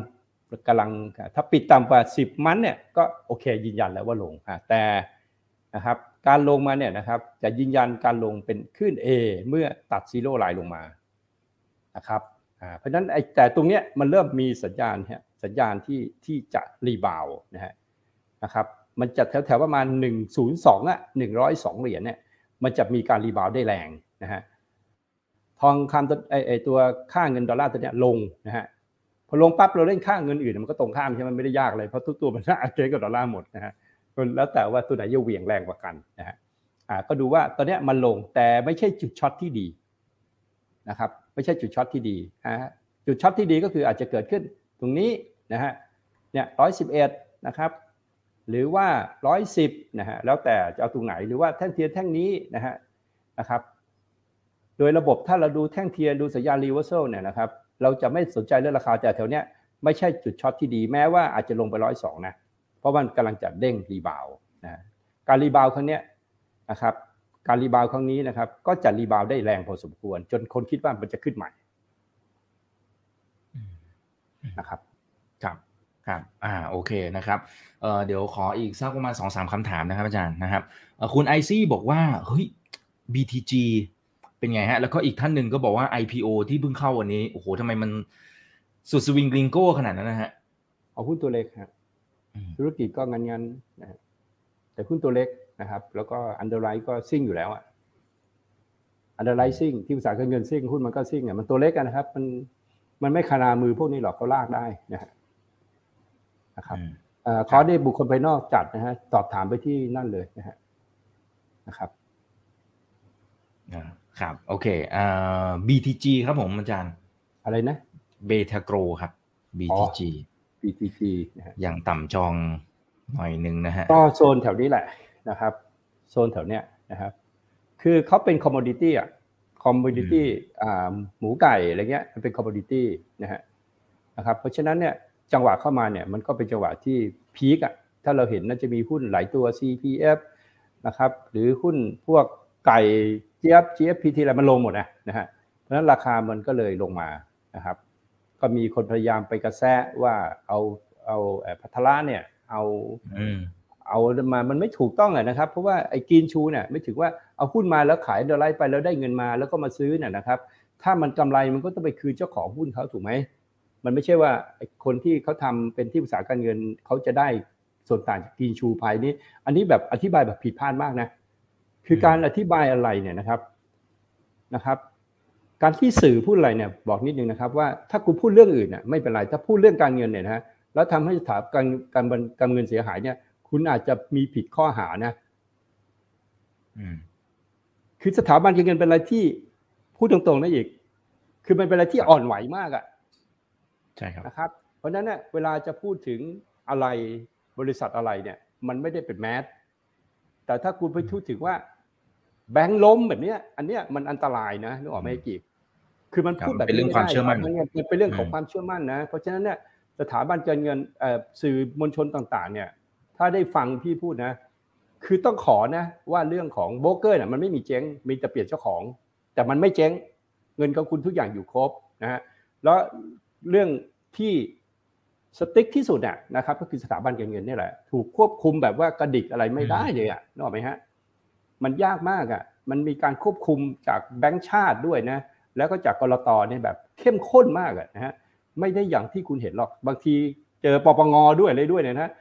กำลังถ้าปิดต่ำกว่า 10 มันเนี่ยก็โอเคยืนยันแล้วว่าลงแต่นะครับการลงมาเนี่ยนะครับจะยืนยันการลงเป็นขึ้น A เมื่อตัด zero line ลงมานะครับเพราะฉะนั้นไอ้แต่ตรงเนี้ยมันเริ่มมีสัญญาณฮะสัญญาณที่ที่จะ rebound นะฮะนะครับ มันจะแถวๆประมาณ 102อะ102 เหรียญเนี่ยมันจะมีการ rebound ได้แรงนะฮะทองคำตัวไอตัวค่าเงินดอลลาร์ตัวเนี้ยลงนะฮะพอลงปั๊บเราเล่นค่าเงินอื่นมันก็ตรงข้ามใช่ไหมมันไม่ได้ยากเลยเพราะทุกตัวมันน่าเจ๊กับดอลลาร์หมดนะฮะแล้วแต่ว่าตัวไหนจะเหวี่ยงแรงกว่ากันนะฮะอ่าก็ดูว่าตอนนี้มันลงแต่ไม่ใช่จุด short ที่ดีนะครับไม่ใช่จุด short ที่ดีฮะจุด short ที่ดีก็คืออาจจะเกิดขึ้นตรงนี้นะฮะเนี่ยร้อยสิบเอ็ดนะครับ หรือว่าร้อยสิบนะฮะแล้วแต่จะเอาตรงไหนหรือว่าแท่งเทียนแท่งนี้นะฮะนะครับ โดยระบบถ้าเราดูแท่งเทียนดูสัญญาณ reversal เนี่ยนะครับเราจะไม่สนใจเรื่องราคาแต่แถวเนี้ยไม่ใช่จุด short ที่ดีแม้ว่าอาจจะลงไปร้อยสองนะเพราะมันกำลังจะเด้ง rebound นะการ rebound ครั้งนี้นะครับการ rebound ครั้งนี้นะครับก็จะ rebound ได้แรงพอสมควร จนคนคิดว่ามันจะขึ้นใหม่นะครับครับ ครับ อ่า โอเคนะครับ เอ่อ เดี๋ยวขออีกสักประมาณสองสามคำถามนะครับอาจารย์นะครับ คุณไอซี่บอกว่า เฮ้ย BTG เป็นไงฮะ แล้วก็อีกท่านหนึ่งก็บอกว่า IPO ที่เพิ่งเข้าวันนี้ โอ้โหทำไมมันสุดสวิงกริงโก้ขนาดนั้นนะฮะ เอาหุ้นตัวเล็กครับ ธุรกิจก็งั้นงั้นนะแต่หุ้นตัวเล็กนะครับ แล้วก็ underwrite ก็ซิ่งอยู่แล้วอะ underwrite ซิ่งที่ปรึกษาการเงินซิ่งหุ้นมันก็ซิ่งอะมันตัวเล็กนะครับ มันมันไม่ขนามือพวกนี้หรอกเขาลากได้นะฮะ นะครับขอได้บุคคลภายนอกจัดนะฮะตอบถามไปที่นั่นเลยนะฮะนะครับครับ โอเคอ่า BTG ครับผมอาจารย์ อะไรนะเบทาโกรครับ BTG BTG อย่างต่ำจองหน่อยหนึ่งนะฮะก็โซนแถวนี้แหละนะครับ โซนแถวเนี้ยนะครับ คือเขาเป็นคอมมดิตี้อะcommodity อ่าหมูไก่อะไรเงี้ยมันเป็น commodity นะฮะนะครับ เพราะฉะนั้นเนี่ย จังหวะเข้ามาเนี่ยมันก็เป็นจังหวะที่ peak อะถ้าเราเห็นน่าจะมีหุ้นหลายตัว CPF นะครับหรือหุ้นพวกไก่เจี๊ยบ GFPT อะไรมันลงหมดนะนะฮะเพราะฉะนั้นราคามันก็เลยลงมานะครับ ก็มีคนพยายามไปกระแซะว่าเอาเอาพัทละเนี่ยเอาเอามามันไม่ถูกต้องอะนะครับ เพราะว่าไอ้ greenshoe เนี่ยไม่ถือว่าเอาหุ้นมาแล้วขาย underwrite ไปแล้วได้เงินมาแล้วก็มาซื้อเนี่ยนะครับ ถ้ามันกำไรมันก็ต้องไปคืนเจ้าของหุ้นเขาถูกไหม มันไม่ใช่ว่าคนที่เขาทำเป็นที่ปรึกษาการเงินเขาจะได้ส่วนต่างจาก greenshoe พวกนี้ อันนี้แบบอธิบายแบบผิดพลาดมากนะ คือการอธิบายอะไรเนี่ยนะครับนะครับ การที่สื่อพูดอะไรเนี่ยบอกนิดนึงนะครับ ว่าถ้าคุณพูดเรื่องอื่นเนี่ยไม่เป็นไรถ้าพูดเรื่องการเงินเนี่ยนะแล้วทำให้สถาบันการการเงินเสียหายเนี่ย คุณอาจจะมีผิดข้อหานะคือสถาบันการเงินเป็นอะไรที่พูดตรงๆนะอีก คือมันเป็นอะไรที่อ่อนไหวมากอะ ใช่ครับนะครับ เพราะฉะนั้นเนี่ยเวลาจะพูดถึงอะไรบริษัทอะไรเนี่ย มันไม่ได้เป็นแมสแต่ถ้าคุณไปพูดถึงว่า แบงค์ล้มแบบเนี้ยอันเนี้ยมันอันตรายนะนึกออกไหมกีบคือมันพูดแบบเป็นเรื่องความเชื่อมั่นมันเป็นเรื่องของความเชื่อมั่นนะ เพราะฉะนั้นเนี่ยสถาบันการเงินสื่อมวลชนต่างๆ เนี่ย ถ้าได้ฟังพี่พูดนะ คือต้องขอนะว่าเรื่องของโบรกเกอร์น่ะมันไม่มีเจ๊งมีแต่เปลี่ยนเจ้าของ แต่มันไม่เจ๊ง เงินของคุณทุกอย่างอยู่ครบนะฮะแล้ว เรื่องที่สติ๊กที่สุดอะนะครับก็คือสถาบันการเงินนี่แหละ ถูกควบคุมแบบว่ากระดิกอะไรไม่ได้เลยอะนึกออกไหมฮะมันยากมากอะมันมีการควบคุมจากแบงก์ชาติด้วยนะแล้วก็จากกรตเนี่ยแบบเข้มข้นมากอะนะฮะไม่ได้อย่างที่คุณเห็นหรอกบางทีเจอปปงด้วยอะไรด้วยเนี่ยนะ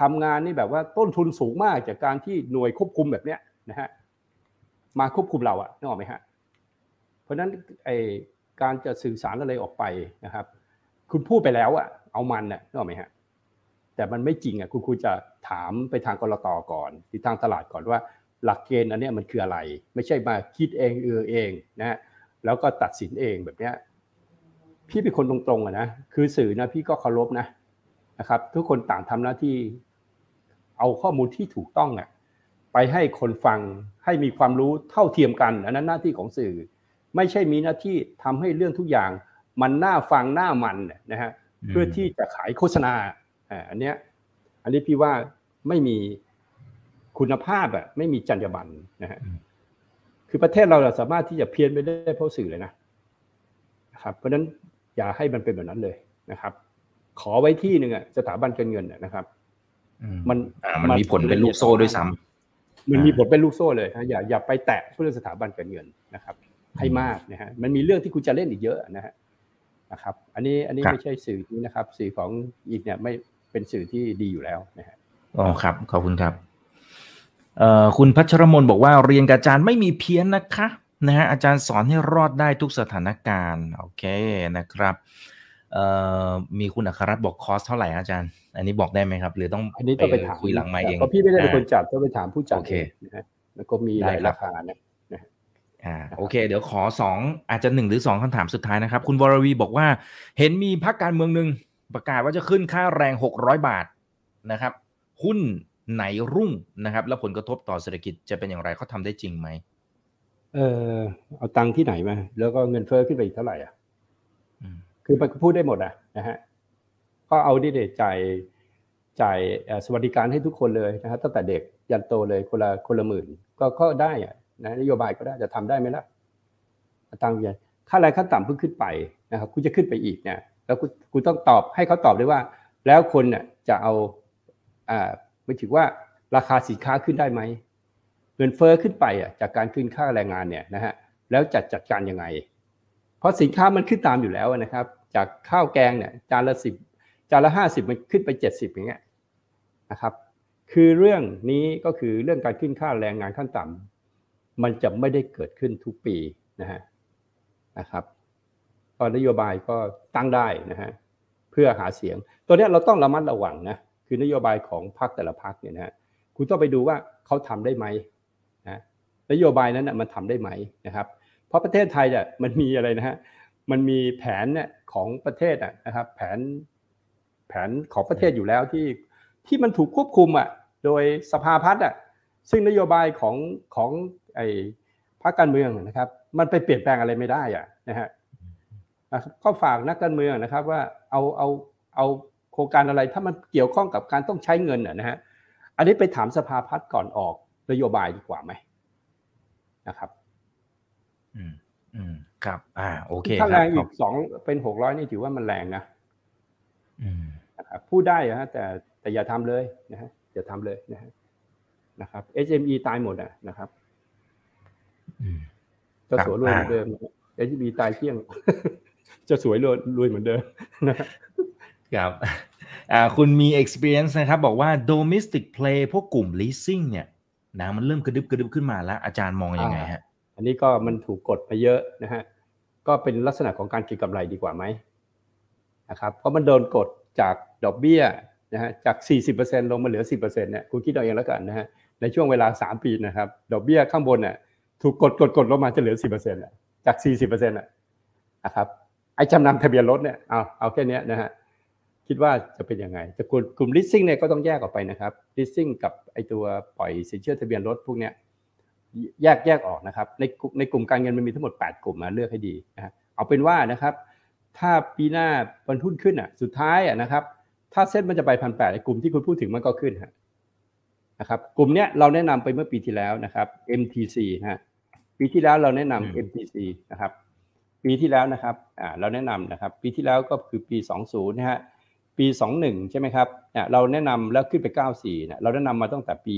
ทำงานนี่แบบว่าต้นทุนสูงมากจากการที่หน่วยควบคุมแบบเนี้ยนะฮะมาควบคุมเราอะนึกออกไหมฮะเพราะฉะนั้นไอการจะสื่อสารอะไรออกไปนะครับ คุณพูดไปแล้วอะเอามันน่ะนึกออกไหมฮะแต่มันไม่จริงอะคุณควรจะถามไปทางกรตก่อนหรือทางตลาดก่อนว่า หลักเกณฑ์อันนี้มันคืออะไร ไม่ใช่มาคิดเองเออเองนะแล้วก็ตัดสินเองแบบเนี้ยพี่เป็นคนตรงๆอะนะคือสื่อนะพี่ก็เคารพนะนะครับ ทุกคนต่างทำหน้าที่ เอาข้อมูลที่ถูกต้องอะไปให้คนฟังให้มีความรู้เท่าเทียมกันอันนั้นหน้าที่ของสื่อ ไม่ใช่มีหน้าที่ทำให้เรื่องทุกอย่าง มันน่าฟังน่ามันนะฮะเพื่อที่จะขายโฆษณาอ่าอันเนี้ยอันนี้พี่ว่าไม่มีคุณภาพอะไม่มีจรรยาบรรณนะฮะคือประเทศเราสามารถที่จะเพี้ยนไปได้เพราะสื่อเลยนะนะครับเพราะฉะนั้นอย่าให้มันเป็นแบบนั้นเลยนะครับ ขอไว้ที่หนึ่งอะสถาบันการเงินนะครับอืมมันอ่ามันมีผลเป็นลูกโซ่ด้วยซ้ำมันมีผลเป็นลูกโซ่เลยนะอย่าอย่าไปแตะเรื่องสถาบันการเงินนะครับ ให้มากนะฮะมันมีเรื่องที่คุณจะเล่นอีกเยอะนะฮะ นะครับ อันนี้อันนี้ครับไม่ใช่สื่อนี้นะครับ สื่อของอีกเนี่ยไม่เป็นสื่อที่ดีอยู่แล้วนะฮะอ๋อครับขอบคุณครับเอ่อคุณพัชรมนบอกว่าเรียนกับอาจารย์ไม่มีเพี้ยนนะคะนะฮะอาจารย์สอนให้รอดได้ทุกสถานการณ์โอเคนะครับเอ่อมีคุณอัครรัตน์บอกคอสเท่าไหร่อาจารย์ อันนี้บอกได้ไหมครับ หรือต้องอันนี้ต้องไปถามคุยหลังไมค์เองเพราะพี่ไม่ได้เป็นคนจัดต้องไปถามผู้จัดโอเคนะฮะแล้วก็มีหได้ลายครับราคานะ อ่าโอเค เดี๋ยวขอสองอาจจะหนึ่งหรือสองคำถามสุดท้ายนะครับ คุณวรวีบอกว่า เห็นมีพักการเมืองหนึ่งประกาศว่าจะขึ้นค่าแรงหกร้อยบาทนะครับ หุ้นไหนรุ่งนะครับ แล้วผลกระทบต่อเศรษฐกิจจะเป็นอย่างไรเขาทำได้จริงไหมเออเอาตังค์ที่ไหนมาแล้วก็เงินเฟ้อขึ้นไปอีกเท่าไหร่อะอืมคือมันก็พูดได้หมดอะนะฮะก็เอาดิเดชจ่ายจ่ายเอ่อสวัสดิการให้ทุกคนเลยนะครับตั้งแต่เด็กยันโตเลยคนละคนละหมื่นก็ก็ได้อะ นะนโยบายก็ได้จะทำได้ไหมล่ะตังค์เยนค่าแรงขั้นต่ำเพิ่งขึ้นไปนะครับคุณจะขึ้นไปอีกเนี่ยแล้วคุณคุณต้องตอบให้เขาตอบด้วยว่า แล้วคนเนี่ยจะเอาอ่าไม่ถือว่าราคาสินค้าขึ้นได้ไหมเงินเฟ้อขึ้นไปอะจากการขึ้นค่าแรงงานเนี่ยนะฮะแล้วจัดจัดการยังไง เพราะสินค้ามันขึ้นตามอยู่แล้วนะครับ จากข้าวแกงเนี่ยจานละสิบจานละห้าสิบมันขึ้นไปเจ็ดสิบอย่างเงี้ยนะครับ คือเรื่องนี้ก็คือเรื่องการขึ้นค่าแรงงานขั้นต่ำ มันจะไม่ได้เกิดขึ้นทุกปีนะฮะนะครับก็นโยบายก็ตั้งได้นะฮะเพื่อหาเสียง ตัวเนี้ยเราต้องระมัดระวังนะคือนโยบายของพรรคแต่ละพรรคเนี่ยนะฮะคุณต้องไปดูว่าเขาทำได้ไหมนะนโยบายนั้นนะมันทำได้ไหมนะครับ เพราะประเทศไทยเนี่ยมันมีอะไรนะฮะมันมีแผนเนี่ยของประเทศอะนะครับแผนแผนของประเทศอยู่แล้วที่ที่มันถูกควบคุมอะโดยสภาพัฒน์อะซึ่งนโยบายของของ ไอ้พรรคการเมืองนะครับ มันไปเปลี่ยนแปลงอะไรไม่ได้อะนะฮะนะครับก็ฝากนักการเมืองนะครับว่าเอาเอาเอาโครงการอะไรถ้ามันเกี่ยวข้องกับการต้องใช้เงินอะนะฮะอันนี้ไปถามสภาพัฒน์ก่อนออกนโยบายดีกว่าไหมนะครับ อืมอืมครับ อ่า โอเคถ้าคแรรับงขอีอบกสองเป็นหกร้อยนี่ถือว่ามันแรงนะอืมนะครับพูดได้นะฮะแต่แต่อย่าทำเลยนะฮะอย่าทำเลยนะฮะนะครับ SME ตายหมดอะนะครับอืมเจะครับสวยรวยเหมือนเดิม SME ตายเที่ยงเจะสวยรวยรวยเหมือนเดิมนะฮะครับอ่าคุณมี experience นะครับ บอกว่า domestic play พวกกลุ่ม leasing เนี่ยนะมันเริ่มกระดึบกระดึบขึ้นมาแล้ว อาจารย์มองยังไงฮะ อันนี้ก็มันถูกกดมาเยอะนะฮะ ก็เป็นลักษณะของการเก็งกำไรดีกว่าไหมนะครับ เพราะมันโดนกดจากดอกเบี้ยนะฮะจาก 40%ลงมาเหลือ 10%เนี่ยคุณคิดเอาเองแล้วกันนะฮะในช่วงเวลา 3 ปีนะครับ ดอกเบี้ยข้างบนเนี่ย ถูกกดกดกดลงมาจะเหลือ10%อะจาก40%อะนะครับไอ้จำนำทะเบียนรถเนี่ยเอาเอาแค่นี้นะฮะคิดว่าจะเป็นยังไงจะกลุ่มกลุ่ม leasing เนี่ยก็ต้องแยกออกไปนะครับ leasing กับไอ้ตัวปล่อยสินเชื่อทะเบียนรถพวกเนี้ยแยกแยกออกนะครับ ในกลุ่มในกลุ่มการเงินมันมีทั้งหมด 8 กลุ่มมาเลือกให้ดีนะเอาเป็นว่านะครับ ถ้าปีหน้าวันหุ้นขึ้นอะสุดท้ายอะนะครับ ถ้าเซ็ตมันจะไปพันแปดกลุ่มที่คุณพูดถึงมันก็ขึ้นฮะ นะครับกลุ่มเนี้ยเราแนะนำไปเมื่อปีที่แล้วนะครับ MTC นะฮะปีที่แล้วเราแนะนำ MTC นะครับ ปีที่แล้วนะครับอ่าเราแนะนำนะครับ ปีที่แล้วก็คือปี 20นะฮะปี 21 ใช่ไหมครับเนี่ยเราแนะนำแล้วขึ้นไป 94เนี่ยเราแนะนำมาตั้งแต่ปี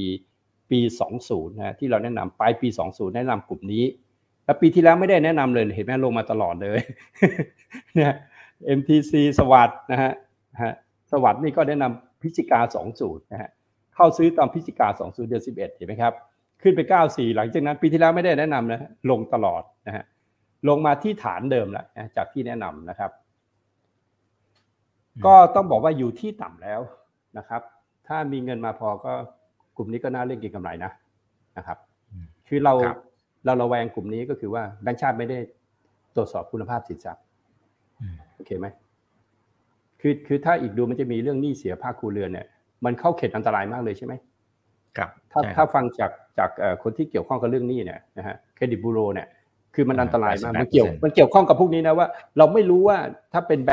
ปี 20นะที่เราแนะนำปลายปี 20 แนะนำกลุ่มนี้ แล้วปีที่แล้วไม่ได้แนะนำเลยเห็นไหมลงมาตลอดเลยเนี่ย MTC สวัสดนะฮะสวัสดนี่ก็แนะนำพิจิกา 20นะฮะ เข้าซื้อตอนพิจิกา20เดือน11เห็นไหมครับ ขึ้นไป 94 หลังจากนั้นปีที่แล้วไม่ได้แนะนำนะลงตลอดนะฮะลงมาที่ฐานเดิมแล้วจากที่แนะนำนะครับ ก็ต้องบอกว่าอยู่ที่ต่ำแล้วนะครับ ถ้ามีเงินมาพอก็กลุ่มนี้ก็น่าเล่นกินกำไรนะนะครับคือเราเราระแวงกลุ่มนี้ก็คือว่าแบงก์ชาติไม่ได้ตรวจสอบคุณภาพสินทรัพย์โอเคไหมคือคือถ้าอีกดูมันจะมีเรื่องหนี้เสียภาคครัวเรือนเนี่ย มันเข้าเขตอันตรายมากเลยใช่ไหมครับถ้าถ้าฟังจากจากคนที่เกี่ยวข้องกับเรื่องหนี้เนี่ยนะฮะเครดิตบูโรเนี่ยคือมันอันตรายมากมันเกี่ยวมันเกี่ยวข้องกับพวกนี้นะว่า เราไม่รู้ว่าถ้าเป็นแบ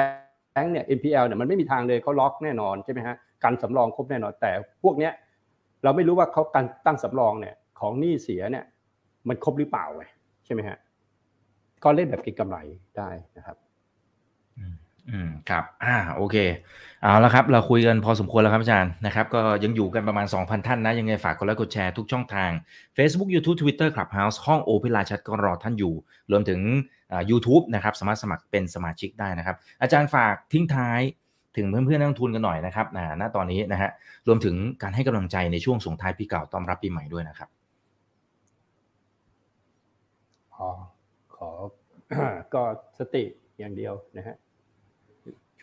งก์เนี่ย NPL เนี่ยมันไม่มีทางเลยเขาล็อกแน่นอนใช่ไหมฮะการสำรองครบแน่นอนแต่พวกเนี้ยเราไม่รู้ว่าเขาการตั้งสำรองเนี่ย ของหนี้เสียเนี่ย มันครบหรือเปล่าไงใช่ไหมฮะก็เล่นแบบเก็งกำไรได้นะครับ อืมครับ อ่าโอเค เอาละครับ เราคุยกันพอสมควรแล้วครับอาจารย์นะครับ ก็ยังอยู่กันประมาณ 2,000 ท่านนะ ยังไงฝากกดไลค์กดแชร์ทุกช่องทาง Facebook YouTube Twitter Clubhouse ห้องโอเพลาชัดก็รอท่านอยู่ รวมถึงอ่า YouTube นะครับ สามารถสมัครเป็นสมาชิกได้นะครับ อาจารย์ฝากทิ้งท้ายถึงเพื่อนๆนักลงทุนกันหน่อยนะครับณตอนนี้นะฮะรวมถึงการให้กำลังใจในช่วงส่งท้ายปีเก่าต้อนรับปีใหม่ด้วยนะครับขอขอก็สติอย่างเดียวนะฮะ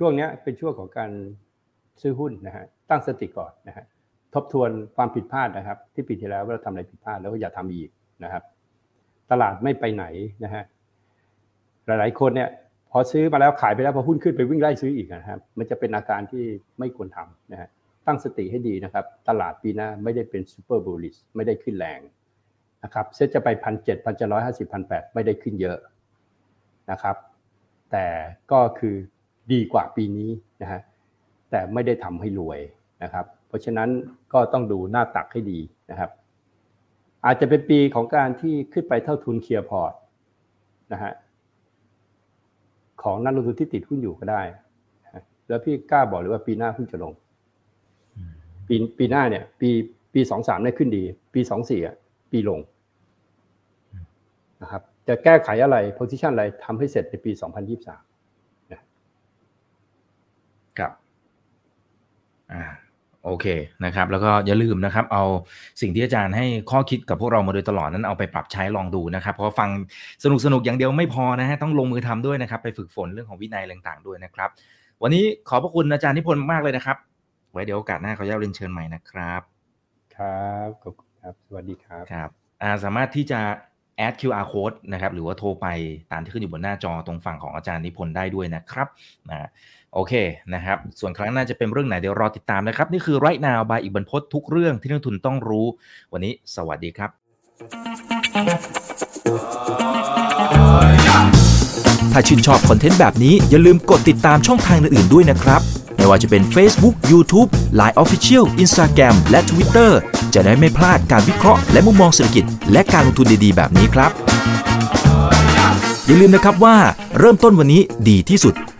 ช่วงนี้เป็นช่วงของการซื้อหุ้นนะฮะตั้งสติก่อนนะฮะทบทวนความผิดพลาดนะครับ ที่ปีที่แล้วว่าเราทำอะไรผิดพลาดแล้วก็อย่าทำอีกนะครับ ตลาดไม่ไปไหนนะฮะหลายๆ คนเนี่ยพอซื้อมาแล้วขายไปแล้วพอหุ้นขึ้นไปวิ่งไล่ซื้ออีกนะครับ มันจะเป็นอาการที่ไม่ควรทำนะฮะตั้งสติให้ดีนะครับ ตลาดปีหน้าไม่ได้เป็น super bullish ไม่ได้ขึ้นแรงนะครับเซ็ตจะไปพันเจ็ดพันเจ็ดร้อยห้าสิบพันแปดไม่ได้ขึ้นเยอะนะครับ แต่ก็คือ ดีกว่าปีนี้นะฮะแต่ไม่ได้ทำให้รวยนะครับ เพราะฉะนั้นก็ต้องดูหน้าตักให้ดีนะครับ อาจจะเป็นปีของการที่ขึ้นไปเท่าทุนเคลียร์พอร์ตนะฮะของนักลงทุนที่ติดหุ้นอยู่ก็ได้ แล้วพี่กล้าบอกเลยว่าปีหน้าหุ้นจะลง ปีปีหน้าเนี่ย ปีปีสองสามเนี่ยขึ้นดี ปีสองสี่อะปีลงนะครับ จะแก้ไขอะไรโพซิชันอะไรทำให้เสร็จในปีสองพันยี่สาม ครับอ่าโอเคนะครับ แล้วก็อย่าลืมนะครับ เอาสิ่งที่อาจารย์ให้ข้อคิดกับพวกเรามาโดยตลอดนั้นเอาไปปรับใช้ลองดูนะครับ เพราะฟังสนุกสนุกอย่างเดียวไม่พอนะฮะต้องลงมือทำด้วยนะครับ ไปฝึกฝนเรื่องของวินัยต่างๆด้วยนะครับ วันนี้ขอบพระคุณอาจารย์นิพนธ์มากเลยนะครับ ไว้เดี๋ยวโอกาสหน้าเขาจะเรียนเชิญใหม่นะครับ ครับขอบคุณครับ สวัสดีครับครับอ่าสามารถที่จะแอด QR code นะครับหรือว่าโทรไปตามที่ขึ้นอยู่บนหน้าจอตรงฝั่งของอาจารย์นิพนธ์ได้ด้วยนะครับนะ โอเคนะครับ ส่วนครั้งหน้าจะเป็นเรื่องไหนเดี๋ยวรอติดตามนะครับ นี่คือไรนาวบายอีกบรรพททุกเรื่องที่นักทุนต้องรู้ วันนี้สวัสดีครับถ้าชื่นชอบคอนเทนต์แบบนี้อย่าลืมกดติดตามช่องทางอื่นๆด้วยนะครับ ไม่ว่าจะเป็น Facebook, YouTube, Line Official, Instagram และ Twitter จะได้ไม่พลาดการวิเคราะห์และมุมมองเศรษฐกิจ และการลงทุนดีๆ แบบนี้ครับ อย่าลืมนะครับว่าเริ่มต้นวันนี้ดีที่สุด